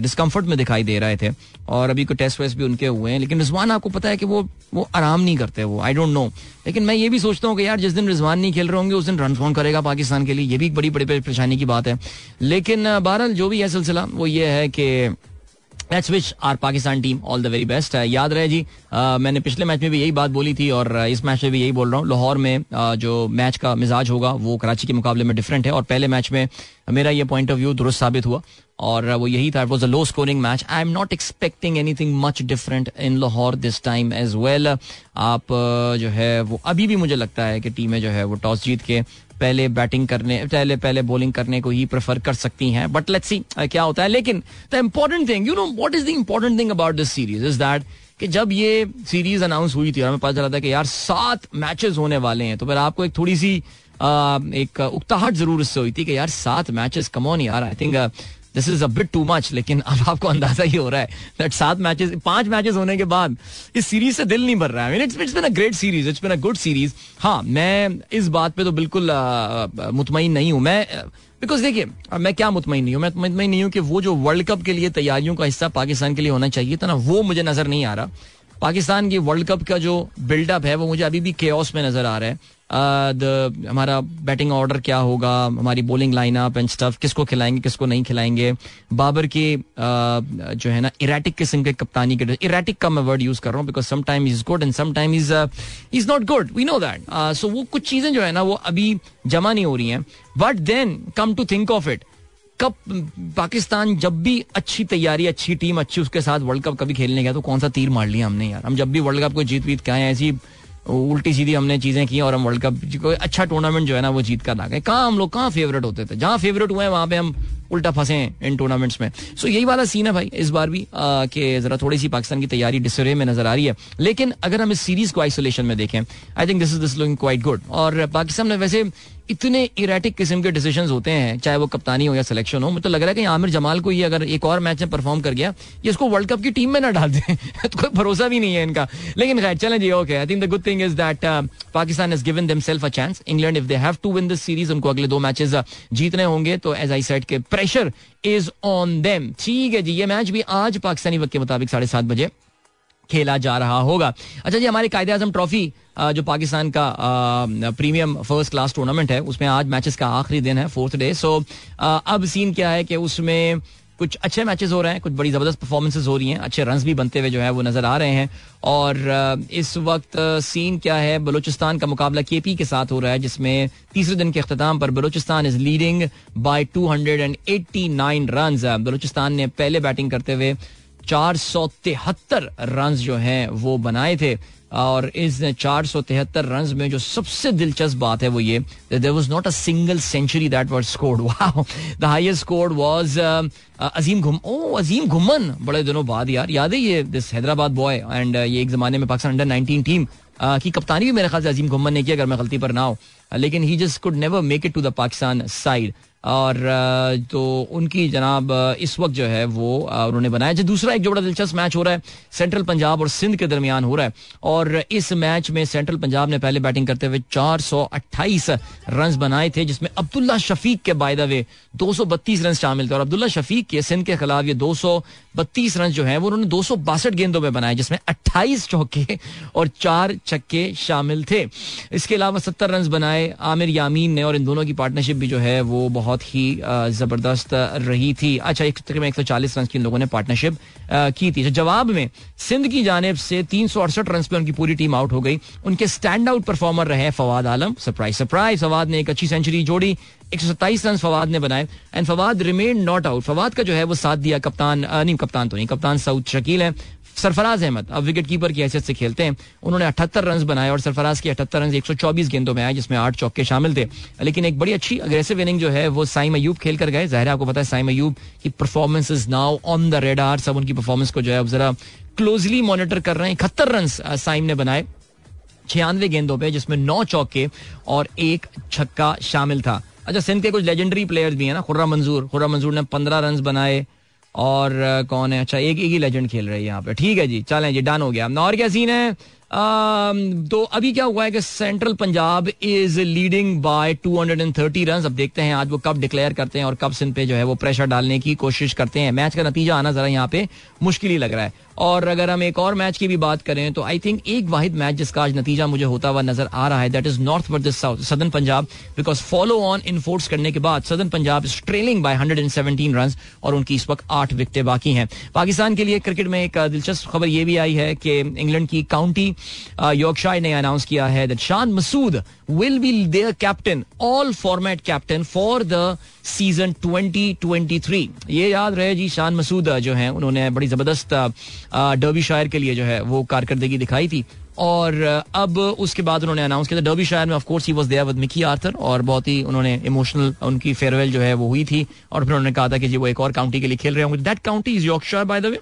Speaker 1: डिस्कम्फर्ट में दिखाई दे रहे थे। और अभी कोई टेस्ट वेस्ट भी उनके हुए हैं। लेकिन रिजवान आपको पता है कि वो वो आराम नहीं करते वो आई डोंट नो लेकिन मैं ये भी सोचता हूँ कि यार, जिस दिन रिजवान नहीं खेल रहे होंगे, उस दिन रन कौन करेगा पाकिस्तान के लिए। ये भी एक बड़ी बड़ी परेशानी की बात है। लेकिन बहरहाल, जो भी है सिलसिला, वो ये है कि let's wish our Pakistan team all the very best याद रहे जी आ, मैंने पिछले मैच में भी यही बात बोली थी और इस मैच में भी यही बोल रहा हूँ लाहौर में आ, जो मैच का मिजाज होगा वो कराची के मुकाबले में डिफरेंट है और पहले मैच में मेरा ये पॉइंट ऑफ़ व्यू दुरुस्त साबित हुआ और वो यही था was a low scoring match I am not expecting anything much different in Lahore this time as well आप जो है वो अभी भी मुझे लगता है कि टीमें जो है वो टॉस जीत के पहले बैटिंग करने, पहले पहले बॉलिंग करने को ही प्रेफर कर सकती हैं बट लेट्स सी क्या होता है। लेकिन the important thing you know what is the important thing about this series is that कि जब ये सीरीज़ अनाउंस हुई थी और हमें पता चला था कि यार सात मैचेस होने वाले हैं तो फिर आपको एक थोड़ी सी एक उकताहट ज़रूर इससे हुई थी कि यार सात मैचेस कमोन यार I think this is a too much लेकिन अब आपको अंदाज़ा ही हो रहा है दैट सात मैचेस पाँच मैचेस होने के बाद इस सीरीज़ से दिल नहीं भर रहा है। It's it's been a great series it's been a good series हाँ मैं इस बात पे तो बिल्कुल मुतमिन नहीं हूँ। मैं बिकॉज़ देखिए मैं क्या मुतमिन नहीं हूँ? मैं मुतमिन नहीं हूँ कि वो जो वर्ल्ड कप के लिए तैयारियों का हिस्सा पाकिस्तान के लिए होना चाहिए था ना, वो मुझे नज़र नहीं आ रहा। पाकिस्तान की वर्ल्ड कप का जो बिल्डअप है, वो मुझे अभी भी केओस में नज़र आ रहा है। द हमारा बैटिंग ऑर्डर क्या होगा, हमारी बॉलिंग लाइनअप एंड स्टफ़ किसको खिलाएँगे, किसको नहीं खिलाएँगे? बाबर के जो है ना इराटिक किस्म के कप्तानी के इराटिक का मैं वर्ड यूज़ कर रहा हूँ because sometime is good and sometime is is not good we know that so वो कुछ चीज़ें जो है ना, वो अभी जमा नहीं हो रही हैं। But then come to think of it कब पाकिस्तान जब भी अच्छी तैयारी, अच्छी टीम, अच्छी उसके साथ वर्ल्ड कप कभी खेलने गया तो कौन सा तीर मार लिया हमने यार? हम जब भी वर्ल्ड कप को जीत वीत क्या है, ऐसी उल्टी सीधी हमने चीज़ें की और हम वर्ल्ड कप कोई अच्छा टूर्नामेंट जो है ना, वो जीत कर आ गए कहाँ हम लोग, कहाँ फेवरेट होते थे? जहाँ फेवरेट हुए हैं, वहाँ पे हम उल्टा फंसे हैं इन टूर्नामेंट्स में। सो यही वाला सीन है भाई, इस बार भी कि जरा थोड़ी सी पाकिस्तान की तैयारी डिसरे में नज़र आ रही है। लेकिन अगर हम इस सीरीज़ को आइसोलेशन में देखें I think this is this looking quite good और पाकिस्तान में वैसे इतने इरेटिक किस्म के डिसीज़न होते हैं चाहे वो कप्तानी हो या सिलेक्शन हो मुझे तो लग रहा है कि आमिर जमाल को ये अगर एक और मैच में परफॉर्म कर गया ये इसको वर्ल्ड कप की टीम में ना डाल दे। तो कोई भरोसा भी नहीं है इनका। लेकिन खैर चलें जी okay I think the good thing is that Pakistan has given themselves a chance England if they have to win this series उनको अगले दो मैचेस uh, जीतने होंगे। तो एज आई सेट के प्रेशर इज़ ऑन देम ठीक है जी ये मैच भी आज पाकिस्तानी वक्त के मुताबिक साढ़े बजे। खेला जा रहा होगा। अच्छा जी, हमारे कायदे आज़म ट्रॉफी जो पाकिस्तान का प्रीमियम फ़र्स्ट क्लास टूर्नामेंट है, उसमें आज मैचेस का आखिरी दिन है, फोर्थ डे। सो अब सीन क्या है कि उसमें कुछ अच्छे मैचेस हो रहे हैं, कुछ बड़ी ज़बरदस्त परफॉर्मेंसेज हो रही हैं, अच्छे रन भी बनते हुए जो है वो नज़र आ रहे हैं। और इस वक्त सीन क्या है, बलूचिस्तान का मुकाबला के पी के साथ हो रहा है, जिसमें तीसरे दिन के अख्ताम पर Balochistan is leading by 289 run Balochistan ने पहले बैटिंग करते हुए चार सौ तिहत्तर रन जो हैं, वो बनाए थे। और इस चार सौ तिहत्तर रन में जो सबसे दिलचस्प बात है वो ये there was not a single century that was scored the highest scored was Azeem घुम ओ अजीम घुमन बड़े दिनों बाद यार, याद है ये दिस हैदराबाद बॉय एंड ये एक जमाने में पाकिस्तान अंडर नाइनटीन टीम की कप्तानी भी मेरे ख्याल से अजीम घुमन ने किया अगर मैं गलती पर ना हो। लेकिन he just could never make it to the Pakistan side और तो उनकी जनाब इस वक्त जो है वो उन्होंने बनाया जो दूसरा एक जो बड़ा दिलचस्प मैच हो रहा है, सेंट्रल पंजाब और सिंध के दरमियान हो रहा है। और इस मैच में सेंट्रल पंजाब ने पहले बैटिंग करते हुए 428 रन बनाए थे, जिसमें अब्दुल्ला शफीक के बाय द वे 232 रन शामिल थे। और अब्दुल्ला शफीक के सिंध के खिलाफ ये 232 रन जो है, वो उन्होंने दो सौ बासठ गेंदों में बनाए, जिसमें अट्ठाईस चौके और चार छक्के शामिल थे। इसके अलावा सत्तर रन बनाए, आमिर यामीन ने और इन दोनों की पार्टनरशिप भी जो है वो बहुत बहुत ही ज़बरदस्त रही थी। अच्छा एक तकरीबन एक सौ चालीस रन की लोगों ने पार्टनरशिप की थी। जवाब में, सिंध की जानब से तीन सौ अड़सठ रन पर उनकी पूरी टीम आउट हो गई। उनके स्टैंड आउट परफॉर्मर रहे फवाद आलम। सरप्राइज़ सरप्राइज़ फवाद ने एक अच्छी सेंचुरी जोड़ी। एक सौ सत्ताईस रन फवाद ने बनाए। And Fawad remain not out Fawad का जो है वो साथ दिया कप्तान नहीं, कप्तान तो नहीं, कप्तान सऊद शकील है। सरफराज अहमद, अब विकेट कीपर की हैसियत से खेलते हैं। उन्होंने अठहत्तर रन बनाए और सरफराज की अठहत्तर रन एक सौ चौबीस गेंदों में आए, जिसमें आठ चौके शामिल थे। लेकिन एक बड़ी अच्छी अग्रेसिव इनिंग जो है, वो साइम अयूब खेल कर गए। ज़ाहिर आपको पता है साइम अयूब की performance is now on the radar सब उनकी परफॉर्मेंस को जो है अब जरा क्लोजली मॉनिटर कर रहे हैं। इकहत्तर रन साइम ने बनाए, छियानवे गेंदों पे, जिसमें नौ चौके और एक छक्का शामिल था। अच्छा सिंध के कुछ लेजेंडरी प्लेयर्स भी हैं ना, खुर्रा मंजूर। खुर्रा मंजूर ने पंद्रह रन बनाए और कौन है? अच्छा एक एक ही लेजेंड खेल रही है यहाँ पे। ठीक है जी, चलें जी डन हो गया। और क्या सीन है? तो अभी क्या हुआ है कि central Punjab is leading by 230 run अब देखते हैं आज वो कब डिक्लेयर करते हैं और कब सिंध पे जो है वो प्रेशर डालने की कोशिश करते हैं। मैच का नतीजा आना जरा यहाँ पे मुश्किल ही लग रहा है। और अगर हम एक और मैच की भी बात करें तो आई थिंक एक वाहिद मैच जिसका आज नतीजा मुझे होता हुआ नज़र आ रहा है that is north versus south southern Punjab because follow on enforce करने के बाद southern Punjab is trailing by 117 run और उनकी इस वक्त आठ विकटें बाकी हैं। पाकिस्तान के लिए क्रिकेट में एक दिलचस्प खबर यह भी आई है कि इंग्लैंड की काउंटी योगशाई ने अनाउंस किया है that Shan Masood will be their captain all format captain for the season 2023 ये याद रहे जी शान मसूद जो है, उन्होंने बड़ी ज़बरदस्त डर्बी शायर के लिए जो है, वो कारकर्दगी दिखाई थी। और अब उसके बाद उन्होंने अनाउंस किया डर्बी शायर में of course he was there with Mickey Arthur और बहुत ही उन्होंने इमोशनल उनकी फेयरवेल जो है, वो हुई थी। और फिर उन्होंने कहा था कि जी, वो एक और काउंटी के लिए खेल रहे होंगे। That county is Yorkshire by the way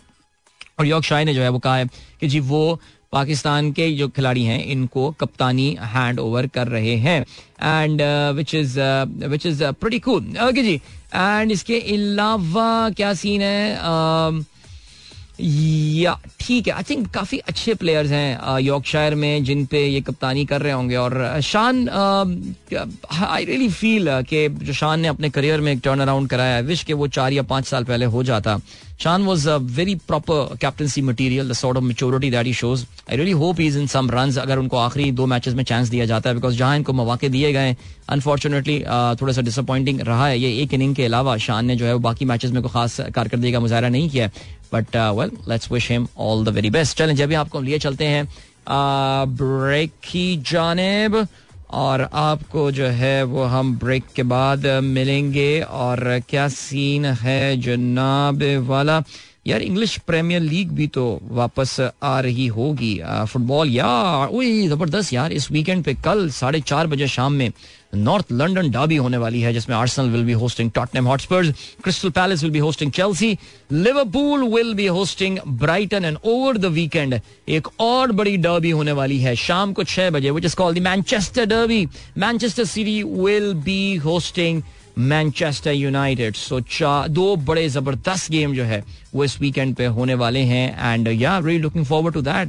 Speaker 1: और यॉर्कशायर ने जो है, वो कहा है कि जी, वो पाकिस्तान के जो खिलाड़ी हैं इनको कप्तानी हैंड ओवर कर रहे हैं। And which is which is pretty cool okay ji and इसके अलावा क्या सीन है? Uh, या ठीक है आई थिंक काफ़ी अच्छे प्लेयर्स हैं यॉर्कशायर में जिन पे ये कप्तानी कर रहे होंगे। और शान आई रियली फील कि जो शान ने अपने करियर में एक टर्न अराउंड कराया है। विश के वो चार या पाँच साल पहले हो जाता। Shan was a very proper captaincy material the sort of maturity that he shows I really hope is in some run अगर उनको आखिरी दो मैचेस में चांस दिया जाता है बिकॉज़ जहाँ इनको मौके दिए गए अनफॉर्चुनेटली थोड़ा सा डिसअपॉइंटिंग रहा है ये एक इनिंग के अलावा शान ने जो है वो बाकी मैचेस में कोई खास कारकर्दगी का मुजाहरा नहीं किया but well let's wish him all the very best चलें जब भी आपको लिए चलते हैं ब्रेक की जानब और आपको जो है वो हम ब्रेक के बाद मिलेंगे और क्या सीन है जनाब वाला? यार इंग्लिश प्रीमियर लीग भी तो वापस आ रही होगी फुटबॉल यार ज़बरदस्त यार, इस वीकेंड पे कल साढ़े चार बजे शाम में नॉर्थ लंदन डाबी होने वाली है, जिसमें Arsenal will be hosting Tottenham Hotspurs Crystal Palace will be hosting Chelsea Liverpool will be hosting Brighton and over the weekend एक और बड़ी डर्बी होने वाली है शाम को छह बजे which is called the Manchester derby Manchester City will be hosting Manchester United so चार दो बड़े ज़बरदस्त गेम जो है वो इस वीकेंड पे होने वाले हैं। And yeah really looking forward to that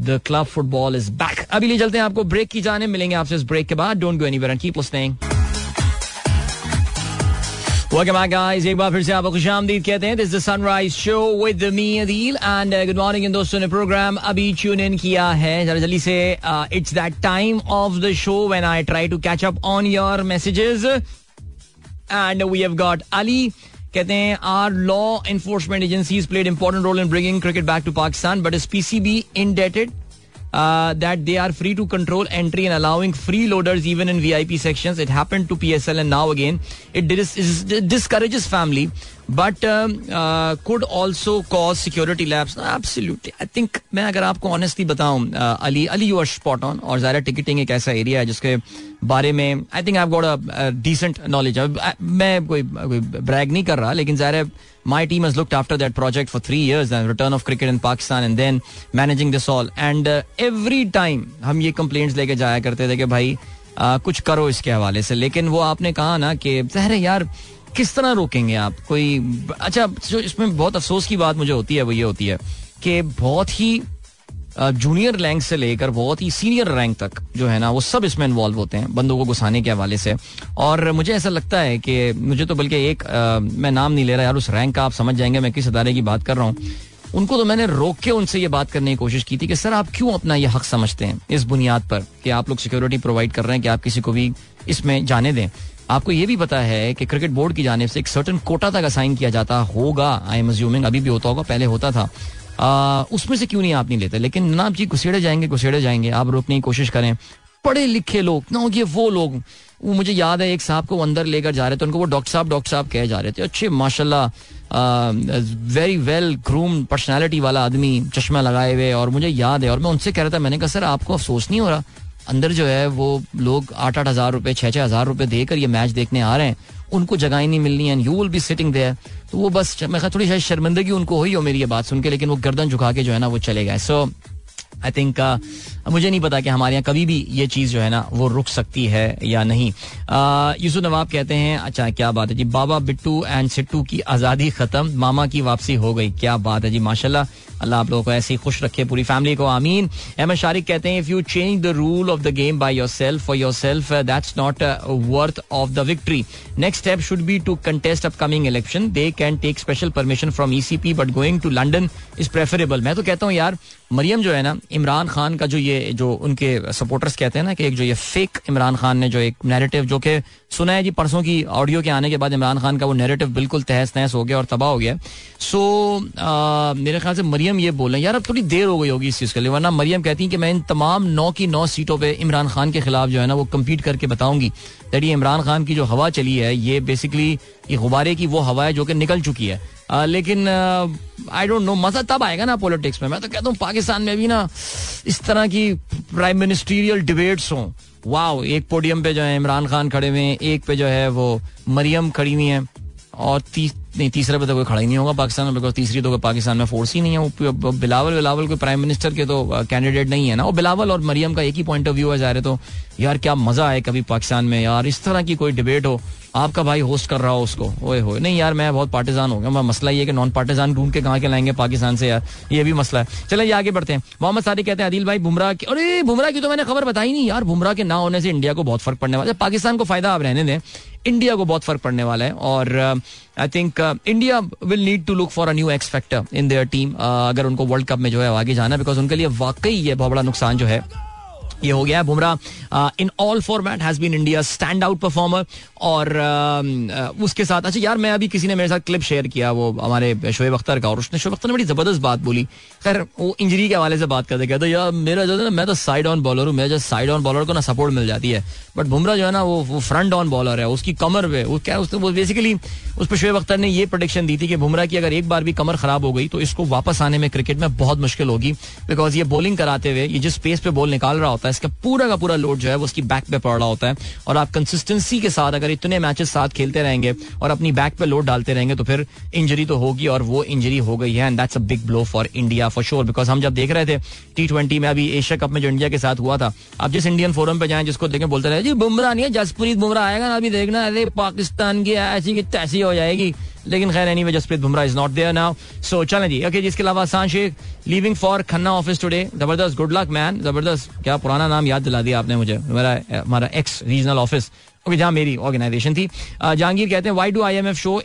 Speaker 1: the club football is back अभी ले चलते हैं आपको ब्रेक की जाने। मिलेंगे आपसे इस ब्रेक के बाद। Don't go anywhere and keep listening Welcome back, guys. एक बार फिर से आपको खुश आमदीद कहते हैं। This the sunrise show with me Adeel and good morning इन दोस्तों ने प्रोग्राम अभी ट्यून इन किया है। जरा जल्दी से it's that time of the show when I try to catch up on your messages And we have got Ali कहते हैं are law enforcement agencies played important role in bringing cricket back to Pakistan but is PCB indebted uh, that they are free to control entry and allowing freeloaders even in VIP sections. It happened to PSL and now again it, dis- it discourages family, but could also cause security lapse absolutely I think मैं अगर आपको honestly बताऊँ Ali Ali you are spot on और Zaara ticketing एक ऐसा area है जिसके बारे में I think I got a decent knowledge मैं कोई कोई ब्रैग नहीं कर रहा, लेकिन Zaara my team is looked after that project for three years and return of cricket in Pakistan and then managing this all and every time हम ये complaints लेके जाया करते थे कि भाई uh, कुछ करो इसके हवाले से। लेकिन वो आपने कहा ना कि जहर यार किस तरह रोकेंगे आप? कोई अच्छा जो इसमें बहुत अफसोस की बात मुझे होती है वो ये होती है कि बहुत ही जूनियर रैंक से लेकर बहुत ही सीनियर रैंक तक जो है ना वो सब इसमें इन्वॉल्व होते हैं बंदों को घुसाने के हवाले से। और मुझे ऐसा लगता है कि मुझे तो बल्कि एक आ, मैं नाम नहीं ले रहा यार उस रैंक का आप समझ जाएँगे मैं किस अदारे की बात कर रहा हूँ। उनको तो मैंने रोक के उनसे ये बात करने की कोशिश की थी कि सर आप क्यों अपना ये हक समझते हैं इस बुनियाद पर कि आप लोग सिक्योरिटी प्रोवाइड कर रहे हैं कि आप किसी को भी इसमें जाने दें? आपको ये भी पता है कि क्रिकेट बोर्ड की जानब से एक सर्टन कोटा तक असाइन किया जाता होगा। आई एम अज्यूमिंग अभी भी होता होगा, पहले होता था। उसमें से क्यों नहीं आप नहीं लेते? लेकिन ना जी, घुसेड़े जाएँगे घुसेड़े जाएँगे। आप रोकने की कोशिश करें। पढ़े लिखे लोग, ना ये वो लोग, वो मुझे याद है, एक साहब को अंदर लेकर जा रहे थे, उनको वो डॉक्टर साहब डॉक्टर साहब कहे जा रहे थे। अच्छे, माशाल्लाह वेरी वेल ग्रूम पर्सनैलिटी वाला आदमी, चश्मा लगाए हुए, और मुझे याद है, और मैं उनसे कह रहा था, मैंने कहा, सर, आपको अफसोस नहीं हो रहा? अंदर जो है वो लोग आठ आठ हज़ार रुपए छह छह हज़ार रुपए देकर ये मैच देखने आ रहे हैं। उनको जगह नहीं मिलनी and you will be sitting there तो वो बस मैं थोड़ी शायद शर्मिंदगी उनको हुई हो मेरी ये बात सुन के, लेकिन वो गर्दन झुका के जो है ना वो चले गए। सो आई थिंक मुझे नहीं पता कि हमारे यहाँ कभी भी ये चीज़ जो है ना वो रुक सकती है या नहीं। यूसुफ नवाब कहते हैं अच्छा क्या बात है जी? बाबा बिट्टू एंड सिट्टू की आज़ादी खत्म, मामा की वापसी हो गई। क्या बात है जी, माशाल्लाह। अल्लाह आप लोगों को ऐसे ही खुश रखे, पूरी फैमिली को, आमीन। अहमद शारिक कहते हैं if you change the rule of the game by yourself for yourself that's not worth of the victory next step should be to contest upcoming election they can take special permission from ECP but going to London is preferable मैं तो कहता हूँ, यार, मरियम जो है ना, इमरान खान का जो ये, जो उनके सपोर्टर्स कहते हैं ना कि एक जो ये फेक इमरान खान ने जो एक नैरेटिव जो कि सुना है जी परसों की ऑडियो के आने के बाद इमरान खान का वो नैरेटिव बिल्कुल तहस नहस हो गया और तबाह हो गया सो मेरे ख्याल से मरियम ये बोल यार अब थोड़ी देर हो गई होगी इस चीज़ के लिए वरना मरियम कहती हैं कि मैं इन तमाम नौ की नौ सीटों पर इमरान खान के खिलाफ जो है ना वो कम्पीट करके बताऊँगी। दैट ये इमरान खान की जो हवा चली है ये बेसिकली ये गुब्बारे की वो हवा है जो कि निकल चुकी है। आ, लेकिन आई डोंट नो मज़ा तब आएगा ना पॉलिटिक्स में। मैं तो कहता हूँ पाकिस्तान में भी ना इस तरह की प्राइम मिनिस्ट्रियल डिबेट्स हों। वाओ एक पोडियम पे जो है इमरान खान खड़े हुए हैं एक पे जो है वो मरियम खड़ी हुई है। और ती, नहीं तीसरे पे तो कोई खड़ा ही नहीं होगा पाकिस्तान में बिकॉज़ तीसरी तो पाकिस्तान में फोर्स ही नहीं है। वो बिलावल बिलावल कोई प्राइम मिनिस्टर के तो कैंडिडेट नहीं है ना। वो बिलावल और मरियम का एक ही पॉइंट ऑफ़ व्यू है जा रहे तो यार क्या मज़ा आए कभी पाकिस्तान में यार। इस तरह की कोई डिबेट हो आपका भाई होस्ट कर रहा हो उसको ओए हो नहीं यार मैं बहुत पार्टिजान हो गया मसला ये कि नॉन पार्टिजान ढूंढ के कहाँ के लाएँगे पाकिस्तान से यार। ये भी मसला है। चले ये आगे बढ़ते हैं। मोहम्मद सादी कहते हैं अदिल भाई बुमराह अरे बुमराह की तो मैंने खबर बताई नहीं यार। बुमराह के ना होने से इंडिया को बहुत फ़र्क पड़ने वाला पाकिस्तान को फ़ायदा आप रहने दें। इंडिया को बहुत फ़र्क पड़ने वाला है और I think India will need to look for a new X factor in their team अगर उनको वर्ल्ड कप में जो है आगे जाना बिकॉज़ उनके लिए वाकई ये बहुत बड़ा नुकसान जो है ये हो गया Bumrah. In all format has been India stand out performer और uh, उसके साथ अच्छा यार मैं अभी किसी ने मेरे साथ क्लिप शेयर किया वो हमारे शोएब अख्तर का और उसने शोएब अख्तर ने बड़ी ज़बरदस्त बात बोली। खैर वो इंजरी के हवाले से बात करते कहते यार मेरा जो है ना मैं तो साइड ऑन बॉलर हूँ मेरा जो साइड ऑन बॉलर को ना सपोर्ट मिल जाती है। बट बुमराह जो है ना वो वो फ्रंट ऑन बॉलर है उसकी कमर पे वो क्या उसने बेसिकली उस पर शोएब अख्तर ने ये प्रोडिक्शन दी थी कि बुमराह की अगर एक बार भी कमर खराब हो गई तो इसको वापस आने में क्रिकेट में बहुत मुश्किल होगी। बिकॉज़ ये बॉलिंग कराते हुए ये जिस पेस पे बॉल निकाल रहा होता है। इसका पूरा का पूरा लोड जो है वो उसकी बैक पे पड़ रहा होता है। और आप कंसिस्टेंसी के साथ अगर इतने मैचेस साथ खेलते रहेंगे और अपनी बैक पे लोड डालते रहेंगे तो फिर इंजरी तो होगी और वो इंजरी हो गई है। And that's a big blow for India for sure because हम जब देख रहे थे टी में अभी एशिया कप में जो इंडिया के साथ हुआ था, आप जिस इंडियन फोरम पे जाए, जिसको देखें, बोलते रहे, जी, बुमराह नहीं है, जसप्रीत बुमराह आएगा ना, अभी देखना अरे, पाकिस्तान की ऐसी की तैसी हो जाएगी। लेकिन खैर any Jasprit Bumrah is not there now so चलें जी। ओके जिसके अलावा Ahsan Sheikh leaving for Khanna office today ज़बरदस्त गुड लक मैन ज़बरदस्त। क्या पुराना नाम याद दिला दिया आपने मुझे? मेरा, हमारा एक्स रीजनल ऑफ़िस ओके जहाँ मेरी ऑर्गेनाइजेशन थी। जहांगीर कहते हैं why do I M F show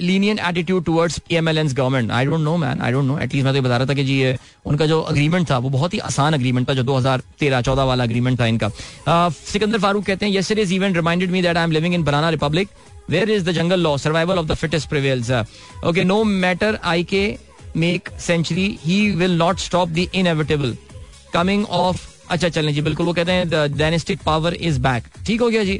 Speaker 1: lenient attitude towards PMLN government I don't know man I don't know at least मैं तो ये बता रहा था कि जी, ये उनका जो अग्रीमेंट था, वो बहुत ही आसान अग्रीमेंट था, जो 2013 14 वाला अग्रीमेंट था इनका। सिकंदर फारूक कहते हैं yesterday's event reminded me that I am living in banana republic where is the jungle law survival of the fittest prevails okay no matter I K make century he will not stop the inevitable coming of अच्छा चलें जी, बिल्कुल, वो कहते हैं dynastic power is back ठीक हो गया जी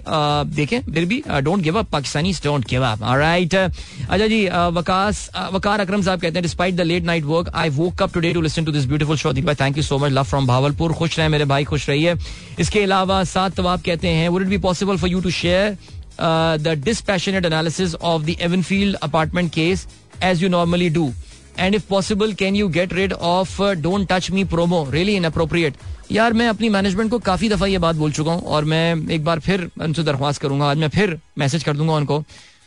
Speaker 1: देखें, फिर भी don't give up Pakistani don't give up alright अच्छा जी वकास वकार अकरम साहब कहते हैं despite the late night work I woke up today to listen to this beautiful show भाई thank you so much love from Bahawalpur खुश रहे मेरे भाई, खुश रहिए। इसके अलावा सात तवाब कहते हैं would it be possible for you to share the dispassionate analysis of the Avenfield apartment case as you normally do and if possible can you get rid of don't touch me promo really inappropriate यार, मैं अपनी management को काफ़ी दफ़ा ये बात बोल चुका हूँ, और मैं एक बार फिर उनसे दरख्वास्त करूँगा। आज मैं फिर मैसेज कर दूँगा उनको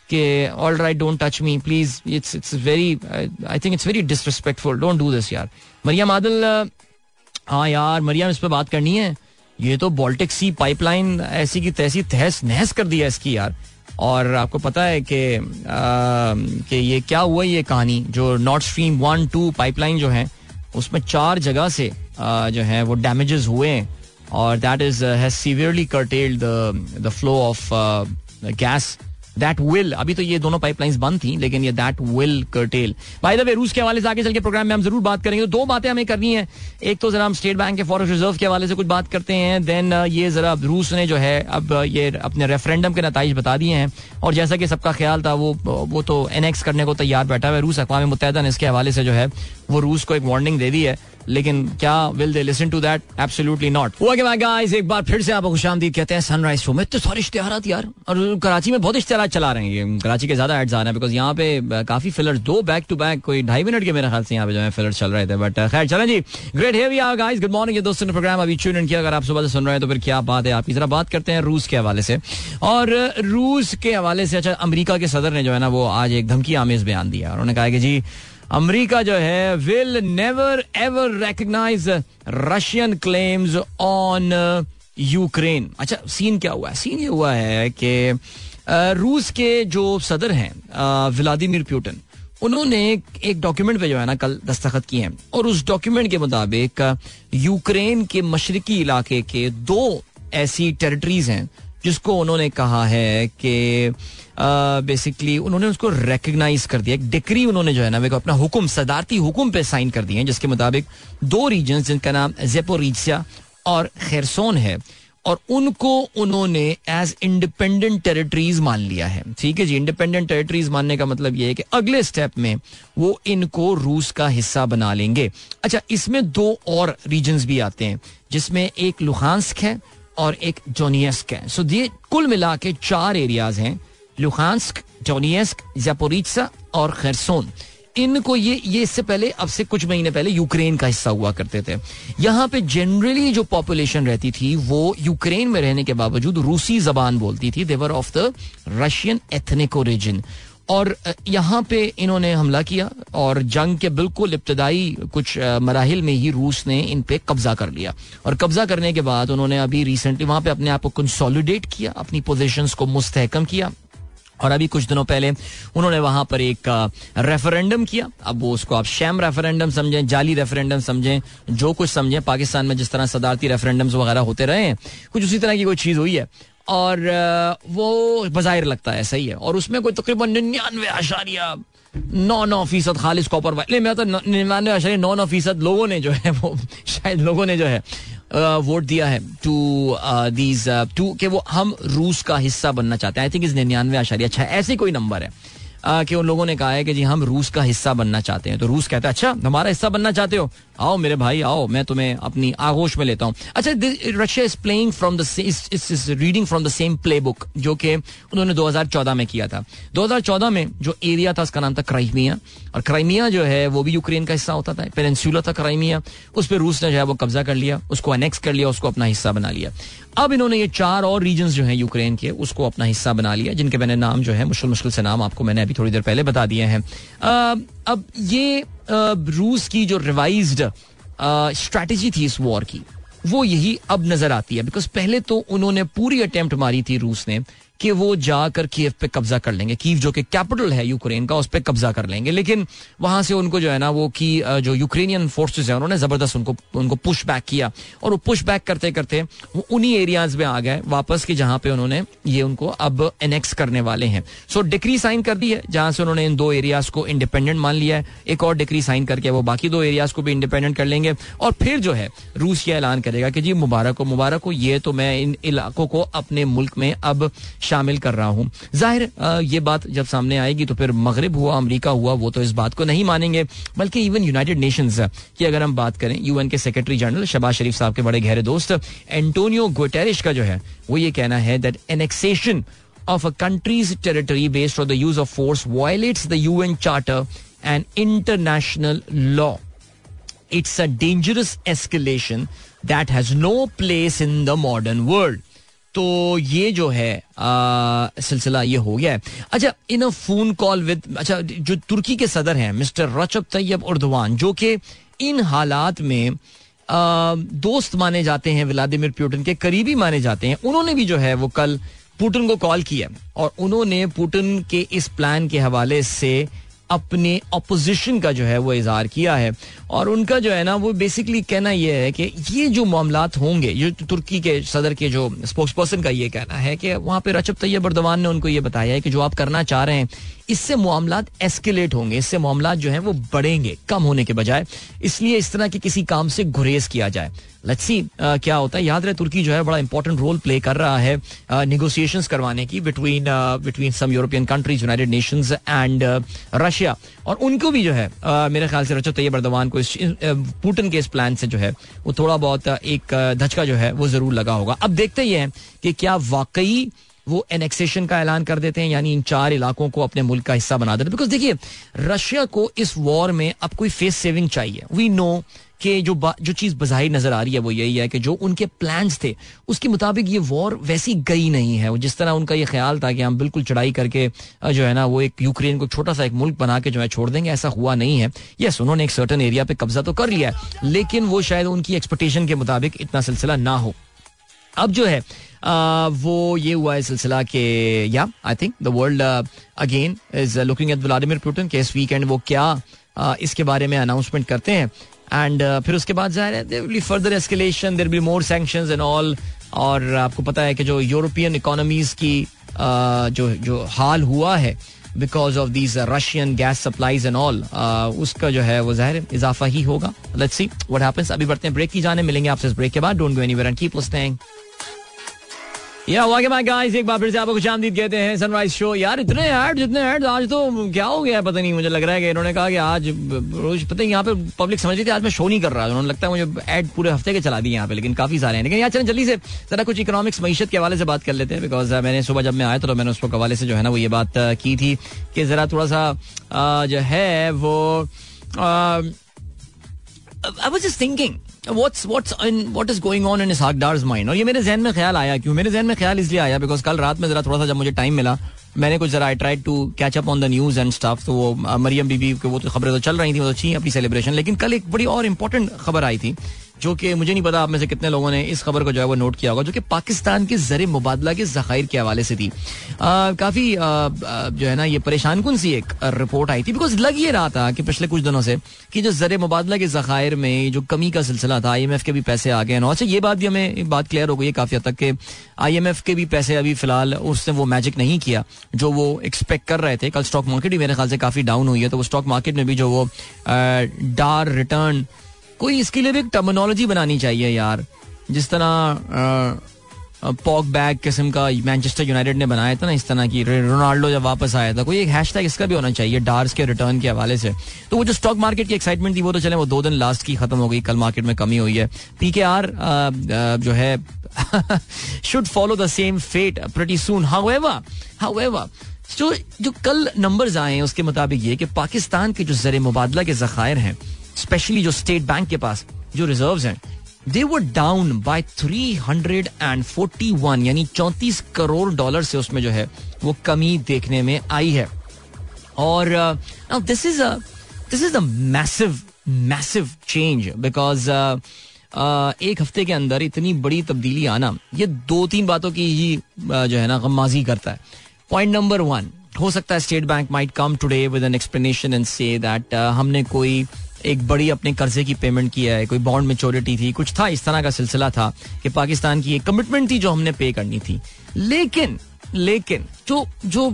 Speaker 1: कि all right don't touch me please it's it's very I think it's very disrespectful don't do this यार। मरियम आदल हाँ यार मरियम इस पर बात करनी है। ये तो बॉल्टिक सी पाइपलाइन ऐसी की तैसी तहस नहस कर दिया इसकी यार। और आपको पता है कि कि ये क्या हुआ ये कहानी? जो north stream one two pipeline जो है उसमें चार जगह से आ, जो है वो डैमेजेस हुए हैं। और that is has severely curtailed the flow of gas that will अभी तो ये दोनों पाइपलाइंस बंद थी, लेकिन ये that will curtail by the way रूस के हवाले से आगे चल के प्रोग्राम में हम ज़रूर बात करेंगे। तो दो बातें हमें करनी है। एक तो जरा हम स्टेट बैंक के फॉरेस्ट रिज़र्व के हवाले से कुछ बात करते हैं देन ये जरा रूस ने जो है, अब ये अपने रेफरेंडम के नतज बता दिए हैं। और जैसा कि सबका ख्याल था, वो वो तो एनेक्स करने को तैयार बैठा हुआ है। रूस अकवा मुतहदा ने इसके हवाले से जो है, वो रूस को एक वार्निंग दे दी है। लेकिन क्या will they listen to that absolutely not okay my guys एक बार फिर से आपको खुशामदीद कहते हैं सनराइज शो में। तो सारे इश्तेहार यार। और कराची में बहुत इश्तेहार चला रहे हैं कराची के ज़्यादा एड्स आ रहे हैं बिकॉज़ यहाँ पे काफ़ी फिलर दो बैक टू बैक कोई ढाई मिनट के मेरे ख्याल से यहाँ पे जो है फिलर चल रहे थे। बट खैर, चलें जी। ग्रेट है आर गाइस गुड मॉर्निंग ये दोस्तों ने प्रोग्राम अभी ट्यून किया। अगर आप सुबह से सुन रहे हैं तो फिर क्या बात है आपकी? जरा बात करते हैं रूस के हवाले से। और रूस के हवाले से अच्छा अमरीका के सदर ने जो है ना, वो आज एक धमकी आमेज बयान दिया। उन्होंने कहा कि जी अमेरिका जो है will never ever recognize Russian claims on Ukraine अच्छा सीन क्या हुआ? है सीन ये हुआ है कि रूस के जो सदर हैं व्लादिमिर प्यूटन उन्होंने एक डॉक्यूमेंट पे जो है ना, कल दस्तखत किए हैं। और उस डॉक्यूमेंट के मुताबिक यूक्रेन के मशरकी इलाके के दो ऐसी टेरिटरीज हैं जिसको उन्होंने कहा है कि बेसिकली उन्होंने उसको रिकग्नाइज कर दिया। एक डिक्री उन्होंने जो है ना अपना हुक्म, सदारती हुक्म पे साइन कर दिए हैं, जिसके मुताबिक दो रीजन जिनका नाम जेपोरिजिया और खैरसोन है, और उनको उन्होंने एज इंडिपेंडेंट टेरिटरीज मान लिया है। ठीक है जी इंडिपेंडेंट टेरिटरीज मानने का मतलब ये है कि अगले स्टेप में वो इनको रूस का हिस्सा बना लेंगे। अच्छा इसमें दो और रीजन भी आते हैं, जिसमें एक लुहानस्क है और एक जोनियस्क है। सो ये कुल मिला के चार एरियाज़ हैं लुहानस्क जोनियस्क जपोरिचा और खैरसोन इनको ये ये इससे पहले, अब से कुछ महीने पहले यूक्रेन का हिस्सा हुआ करते थे। यहाँ पे जनरली जो पॉपुलेशन रहती थी, वो यूक्रेन में रहने के बावजूद रूसी जबान बोलती थी। They were of the Russian ethnic origin और यहाँ पे इन्होंने हमला किया और जंग के बिल्कुल इब्तदाई कुछ मराहल में ही रूस ने इन पे कब्जा कर लिया। और कब्जा करने के बाद उन्होंने अभी रिसेंटली वहाँ पे अपने आप को कंसोलिडेट किया, अपनी पोजीशंस को मुस्तहकम किया। और अभी कुछ दिनों पहले उन्होंने वहाँ पर एक रेफरेंडम किया। अब वो उसको आप शैम रेफरेंडम समझें, जाली रेफरेंडम समझें, जो कुछ समझें। पाकिस्तान में जिस तरह सदारती रेफरेंडम्स वगैरह होते रहे हैं, कुछ उसी तरह की कोई चीज़ हुई है। और वो बाहिर लगता है, सही है। और उसमें कोई तकरीबन निन्यानवे आशारिया, नौ नौ फ़ीसद खालिश कॉपर वाले मैं तो निन्यानवे आशारिया, नौ नौ फ़ीसद लोगों ने जो है वो, शायद लोगों ने जो है वोट दिया है टू दीज टू के वो हम रूस का हिस्सा बनना चाहते हैं। आई थिंक इस निन्यानवे आशारिया अच्छा ऐसे कोई नंबर है। कि उन लोगों ने कहा है कि जी, हम रूस का हिस्सा बनना चाहते हैं। तो रूस कहता है अच्छा हमारा हिस्सा बनना चाहते हो? आओ मेरे भाई, आओ, मैं तुम्हें अपनी आगोश में लेता हूँ। अच्छा Russia is playing from the reading from the same playbook जो कि उन्होंने 2014 में किया था। 2014 में जो एरिया था, उसका नाम था क्राइमिया और क्राइमिया जो है, वो भी यूक्रेन का हिस्सा होता था। पेनसुला था क्राइमिया उस पर रूस ने जो है, वो कब्जा कर लिया, उसको अनेक्स कर लिया, उसको अपना हिस्सा बना लिया। अब इन्होंने ये चार और रीजन जो है यूक्रेन के, उसको अपना हिस्सा बना लिया, जिनके मैंने नाम जो है, मुश्किल मुश्किल से नाम आपको मैंने अभी थोड़ी देर पहले बता दिए हैं। अब ये रूस की जो रिवाइज स्ट्रैटेजी थी इस वॉर की, वो यही अब नज़र आती है बिकॉज़ पहले तो उन्होंने पूरी अटेम्प्ट मारी थी रूस ने कि वो जाकर कीव पे कब्जा कर लेंगे। कीव जो कि कैपिटल है यूक्रेन का, उस पर कब्जा कर लेंगे। लेकिन वहाँ से उनको जो है ना, वो की जो यूक्रेनियन फोर्सेज है, उन्होंने ज़बरदस्त उनको उनको पुश बैक किया। और वो पुश बैक करते करते वो उन्हीं एरियाज़ में आ गए, वापस की जहाँ पे उन्होंने ये उनको अब एनेक्स करने वाले हैं। सो डिक्री साइन कर दी है, जहाँ से उन्होंने इन दो एरियाज़ को इंडिपेंडेंट मान लिया है। एक और डिक्री साइन करके वो बाकी दो एरियाज़ को भी इंडिपेंडेंट कर लेंगे। और फिर जो है रूस ये ऐलान करेगा कि जी, मुबारक हो मुबारक हो, ये तो मैं इन इलाकों को अपने मुल्क में अब शामिल कर रहा हूँ ज़ाहिर ये बात जब सामने आएगी तो फिर मगरब हुआ अमरीका हुआ वो तो इस बात को नहीं मानेंगे बल्कि इवन यूनाइटेड नेशंस की अगर हम बात करें यूएन के सेक्रेटरी जनरल शबाज शरीफ साहब के बड़े गहरे दोस्त एंटोनियो गुटेरिश का जो है वो ये कहना है that annexation of a country's territory based on the use of force violates the UN Charter and international law. It's a dangerous escalation that has no place in the modern world. तो ये जो है सिलसिला ये हो गया है। अच्छा in a phone call with अच्छा जो तुर्की के सदर हैं मिस्टर रचब तैयब उर्दवान जो कि इन हालात में आ, दोस्त माने जाते हैं व्लादिमिर पुतिन के करीबी माने जाते हैं। उन्होंने भी जो है वो कल पुटिन को कॉल किया और उन्होंने पुटिन के इस प्लान के हवाले से अपने अपोजिशन का जो है वो इजहार किया है। और उनका जो है ना, वो बेसिकली कहना यह है कि ये जो मामला होंगे, ये तुर्की के सदर के जो स्पोक्स पर्सन का ये कहना है कि वहाँ पे रचब तैयब बर्दवान ने उनको ये बताया है कि जो आप करना चाह रहे हैं इससे मामला एस्केलेट होंगे इससे मामला जो है वो बढ़ेंगे कम होने के बजाय। इसलिए इस तरह के किसी काम से गुरेज किया जाए। लेट्स सी uh, क्या होता है। याद रहे तुर्की जो है बड़ा इंपॉर्टेंट रोल प्ले कर रहा है निगोसिएशन uh, करवाने की between between some European countries United Nations and Russia और उनको भी जो है uh, मेरे ख्याल से रचो तैयब बर्दवान को इस पुटिन के इस प्लान से जो है वो थोड़ा बहुत एक धचका जो है वो ज़रूर लगा होगा। अब देखते ही हैं कि क्या वाकई वो एनेक्सेशन का ऐलान कर देते हैं, यानी इन चार इलाकों को अपने मुल्क का हिस्सा बना देते बिकॉज़ देखिए रशिया को इस वॉर में अब कोई फेस सेविंग चाहिए। वी नो कि जो जो चीज़ बजाहिर नज़र आ रही है, वो यही है कि जो उनके प्लान्स थे, उसके मुताबिक ये वॉर वैसी गई नहीं है। जिस तरह उनका ये ख्याल था कि हम बिल्कुल चढ़ाई करके जो है ना, वो एक यूक्रेन को छोटा सा एक मुल्क बना के जो है छोड़ देंगे, ऐसा हुआ नहीं है। यस उन्होंने एक सर्टन एरिया पे कब्जा तो कर लिया है, लेकिन वो शायद उनकी एक्सपेक्टेशन के मुताबिक इतना सिलसिला ना हो। अब जो है वो ये हुआ है सिलसिला के या I think the world again is looking at Vladimir Putin के इस वीकेंड वो क्या इसके बारे में अनाउंसमेंट करते हैं। एंड uh, फिर उसके बाद ज़ाहिर है will be further escalation there be more sanctions and all और आपको पता है कि जो यूरोपियन इकोनॉमीज की जो जो हाल हुआ है because of these Russian gas supplies and all उसका जो है वो ज़ाहिर इजाफा ही होगा। लेट्स सी व्हाट हैपेंस अभी बढ़ते हैं। ब्रेक की जाने मिलेंगे आपसे इस ब्रेक के बाद। Don't go anywhere and keep listening या वाके माय गाइस एक बार फिर से आपको खुश कहते हैं सनराइज शो यार, इतने ऐड जितने ऐड आज तो क्या हो गया पता नहीं, मुझे लग रहा है कि इन्होंने कहा कि आज रोज, पता नहीं, यहाँ पे पब्लिक समझ रही थी आज मैं शो नहीं कर रहा। उन्होंने लगता है मुझे ऐड पूरे हफ़्ते के चला दिए यहाँ पे, लेकिन काफ़ी सारे हैं। लेकिन यार, चलें, जल्दी से जरा कुछ इकोनॉमिक्स मीशत के हवाले से बात कर लेते हैं बिकॉज़ मैंने सुबह जब मैं आया तो मैंने उसको हवाले से जो है ना, वो ये बात की थी कि जरा थोड़ा सा जो है वो I was just thinking what's what's in what is going on in इस हाकडार्स माइंड और ये मेरे जहन में ख्याल आया क्यों? मेरे जहन में ख्याल इसलिए आया बिकॉज़ कल रात में जरा थोड़ा सा जब मुझे टाइम मिला, मैंने कुछ जरा I try to catch up on the news and stuff तो वो मरियम बीबी के वो तो खबरें तो चल रही थी, वो तो अच्छी अपनी सेलिब्रेशन लेकिन कल एक बड़ी और इंपॉर्टेंट खबर आई थी। जो कि मुझे नहीं पता आप में से कितने लोगों ने इस खबर को जो है वो नोट किया होगा, जो कि पाकिस्तान के जर मुबादला के जखायर के हवाले से थी। काफ़ी जो है ना, ये परेशान कन सी एक रिपोर्ट आई थी? बिकॉज़ लग ये रहा था कि पिछले कुछ दिनों से कि जो जर मुबादला के जखायर में जो कमी का सिलसिला था आई एम एफ़ के भी पैसे आ गए अच्छा ये बात भी हमें बात क्लियर हो गई है काफ़ी हद तक कि आई के भी पैसे अभी फ़िलहाल उसने वो मैजिक नहीं किया, जो वो एक्सपेक्ट कर रहे थे। कल स्टॉक मार्केट भी मेरे ख्याल से काफ़ी डाउन हुई है तो वो स्टॉक मार्केट में भी जो वो डार रिटर्न कोई इसके लिए भी एक टर्मिनोलॉजी बनानी चाहिए यार। जिस तरह पॉक बैग किस्म का मैनचेस्टर यूनाइटेड ने बनाया था ना, इस तरह की रोनाल्डो जब वापस आया था, कोई एक हैश इसका भी होना चाहिए डार्स के रिटर्न के हवाले से। तो वो जो स्टॉक मार्केट की एक्साइटमेंट थी, वो तो चले, वो दो दिन लास्ट की खत्म हो गई, कल मार्केट में कमी हुई है। पी के आर जो है should follow the same fate pretty soon however however जो जो कल नंबर्स आए हैं, उसके मुताबिक ये कि पाकिस्तान के जो जर मुबादला के जखायर हैं स्पेशली जो स्टेट बैंक के पास जो रिज़र्व हैं दे वर डाउन बाय 341 यानी चौंतीस करोड़ डॉलर से उसमें जो है वो कमी देखने में आई है। और this is this is a massive massive change because एक हफ़्ते के अंदर इतनी बड़ी तब्दीली आना ये दो तीन बातों की ही uh, जो है ना गमाजी करता है। पॉइंट नंबर वन हो सकता है State Bank might come today with an explanation and say that हमने कोई एक बड़ी अपने कर्जे की पेमेंट किया है, कोई बॉन्ड मेचोरिटी थी, कुछ था, इस तरह का सिलसिला था कि पाकिस्तान की एक कमिटमेंट थी जो हमने पे करनी थी। लेकिन लेकिन, जो जो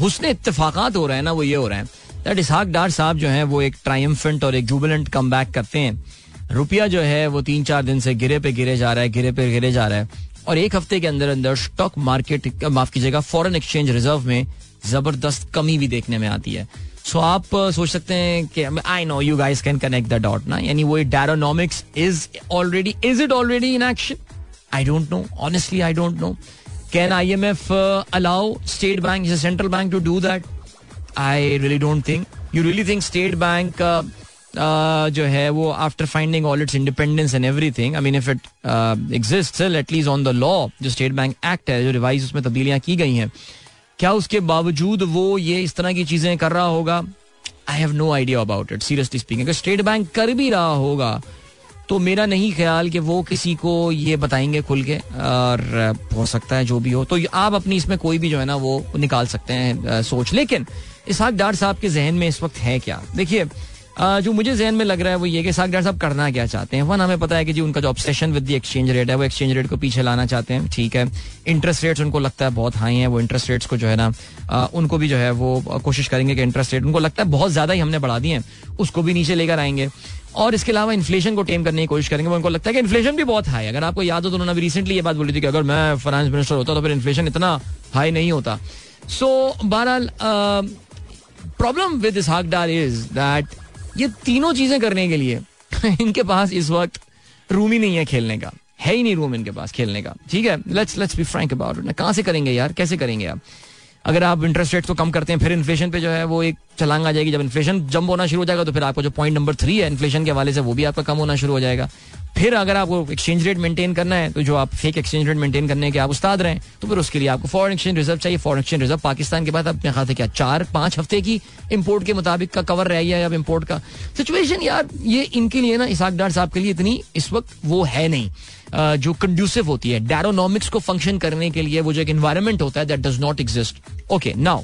Speaker 1: हुसन इतफाक़ात हो रहे हैं ना, वो ये हो रहे हैं। दैट इसहाक डार साहब जो है, वो एक ट्रायम्फेंट और एक जूबलेंट कम करते हैं। रुपया जो है, वो तीन चार दिन से गिरे पे गिरे जा रहा है, गिरे पे गिरे जा रहा है। और एक हफ़्ते के अंदर अंदर स्टॉक मार्केट माफ़ कीजिएगा फॉरेन एक्सचेंज रिज़र्व में ज़बरदस्त कमी भी देखने में आती है। सो आप सोच सकते हैं कि I know you guys can connect the dot ना यानी वो Daronomics is already is it already in action I don't know honestly I don't know can I M F allow State Bank central bank to do that I really don't think you really think State Bank जो है, वो after finding all its independence and everything I mean if it exist at least on the law जो state bank act है, जो revise उसमें तब्दीलियाँ की गई हैं क्या उसके बावजूद वो ये इस तरह की चीज़ें कर रहा होगा? I have no idea about it seriously speaking अगर स्टेट बैंक कर भी रहा होगा तो मेरा नहीं ख्याल कि वो किसी को ये बताएँगे खुल के, और हो सकता है जो भी हो। तो आप अपनी इसमें कोई भी जो है ना, वो निकाल सकते हैं सोच। लेकिन इसहाक डार साहब के जहन में इस वक्त है क्या? देखिए जो मुझे जहन में लग रहा है वो ये कि साग डॉक्टर साहब करना क्या चाहते हैं? वन हमें पता है कि जी उनका जो obsession with the exchange rate है, वो एक्सचेंज रेट को पीछे लाना चाहते हैं। ठीक है। इंटरेस्ट रेट्स उनको लगता है बहुत हाई है, वो इंटरेस्ट रेट्स को जो है ना उनको भी जो है वो कोशिश करेंगे कि इंटरेस्ट रेट उनको लगता है बहुत ज़्यादा ही हमने बढ़ा दिए हैं। उसको भी नीचे लेकर आएँगे। और इसके अलावा इन्फ्लेशन को टेम करने की कोशिश करेंगे उनको लगता है कि इन्फ्लेशन भी बहुत हाई है। अगर आपको याद हो तो उन्होंने अभी रिसेंटली ये बात बोली थी कि अगर मैं फाइनेंस मिनिस्टर होता तो फिर इन्फ्लेशन इतना हाई नहीं होता। सो बहरहाल प्रॉब्लम विद इज़ दैट ये तीनों चीज़ें करने के लिए इनके पास इस वक्त रूम ही नहीं है खेलने का। है ही नहीं रूम इनके पास खेलने का। ठीक है? Let's let's be frank about it कहाँ से करेंगे यार? कैसे करेंगे आप? अगर आप इंटरेस्ट रेट को कम करते हैं, फिर इन्फ्लेशन पे जो है वो एक चलांग आ जाएगी। जब इन्फ्लेशन जंप होना शुरू हो जाएगा तो फिर आपको जो पॉइंट नंबर थ्री है इन्फ्लेशन के हवाले से वो भी आपका कम होना शुरू हो जाएगा। फिर अगर आपको एक्सचेंज रेट मेंटेन करना है तो जो आप फेक एक्सचेंज रेट मेंटेन करने के आप उस्ताद रहे तो फिर उसके लिए आपको फॉरन एक्सचेंज रिज़र्व चाहिए। फॉरन एक्सचेंज रिज़र्व पाकिस्तान के बाद अपने खाते क्या? चार, पाँच हफ़्ते की इम्पोर्ट के मुताबिक का कवर रह गया अब इम्पोर्ट का। सिचुएशन यार, ये इनके लिए ना, इसाक डार साहब के लिए इतनी इस वक्त वो है नहीं। जो कंड्यूसिव होती है डायरोनॉमिक्स को फ़ंक्शन करने के लिए वो जो एक इन्वायरमेंट होता है that does not exist okay now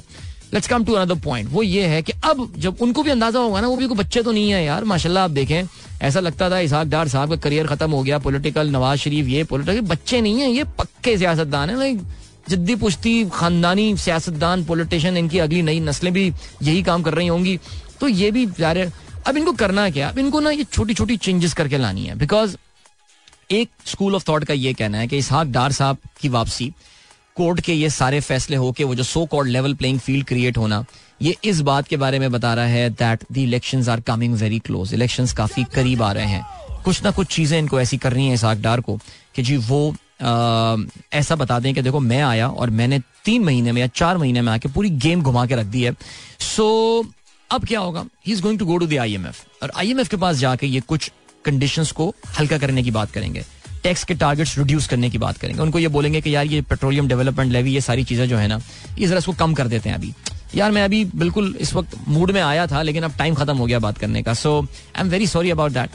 Speaker 1: let's come to another point वो ये है कि अब जब उनको भी अंदाज़ा होगा ना, वो भी कोई बच्चे तो नहीं है यार, माशाल्लाह आप देखें। ऐसा लगता था इसहाक डार साहब का करियर खत्म हो गया पॉलिटिकल नवाज़ शरीफ ये पॉलिटिकल बच्चे नहीं है, ये पक्के सियासतदान है लाइक जिद्दी पुश्ती खानदानी सियासतदान पॉलिटिशियन इनकी अगली नई नस्लें भी यही काम कर रही होंगी। तो ये भी यार अब इनको करना क्या? अब इनको ना ये छोटी छोटी चेंजेस करके लानी है बिकॉज़ एक स्कूल ऑफ़ थॉट का ये कहना है कि इसहाक डार साहब की वापसी कोर्ट के ये सारे फैसले हो के वो जो so called level playing field create होना ये इस बात के बारे में बता रहा है that the elections are coming very close elections काफ़ी करीब आ रहे हैं। कुछ ना कुछ चीज़ें इनको ऐसी करनी है इस आकदार को कि जी वो आ, ऐसा बता दें कि देखो मैं आया और मैंने तीन महीने में या चार महीने में आके पूरी गेम घुमा के रख दी है। सो अब क्या होगा? He is going to go to the IMF और आईएमएफ के पास जाके ये कुछ कंडीशंस को हल्का करने की बात करेंगे। टैक्स के टारगेट्स रिड्यूस करने की बात करेंगे। उनको ये बोलेंगे कि यार ये पेट्रोलियम डेवलपमेंट लेवी ये सारी चीज़ें जो है ना, ये जरा इसको कम कर देते हैं अभी। यार मैं अभी बिल्कुल इस वक्त मूड में आया था, लेकिन अब टाइम खत्म हो गया बात करने का। So I am very sorry about that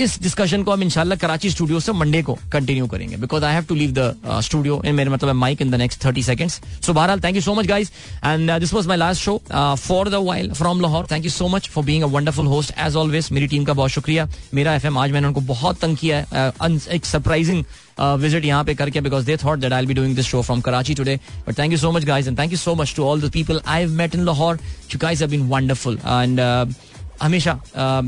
Speaker 1: इस डिस्कशन को हम इंशाल्लाह कराची स्टूडियो से मंडे को कंटिन्यू करेंगे। Because I have to leave the studio in मेरे मतलब mike in the next thirty seconds so बहरहाल thank you so much guys and this was my last show for the while from Lahore thank you so much for being a wonderful host as always मेरी team का बहुत शुक्रिया। मेरा FM आज मैंने उनको बहुत तंग किया है uh, एक सरप्राइजिंग विज़िट यहाँ पे करके because they thought that I be doing this show from Karachi today but thank you so much guys and thank you so much to all the people I have met in Lahore you guys have been wonderful and हमेशा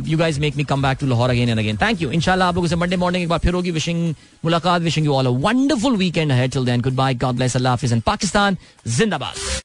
Speaker 1: you guys make me come back to Lahore again and again thank you इंशाल्लाह आप लोगों से Monday morning एक बार फिर होगी wishing मुलाकात wishing you all a wonderful weekend है till then goodbye God bless अल्लाह हाफिज एंड पाकिस्तान जिंदाबाद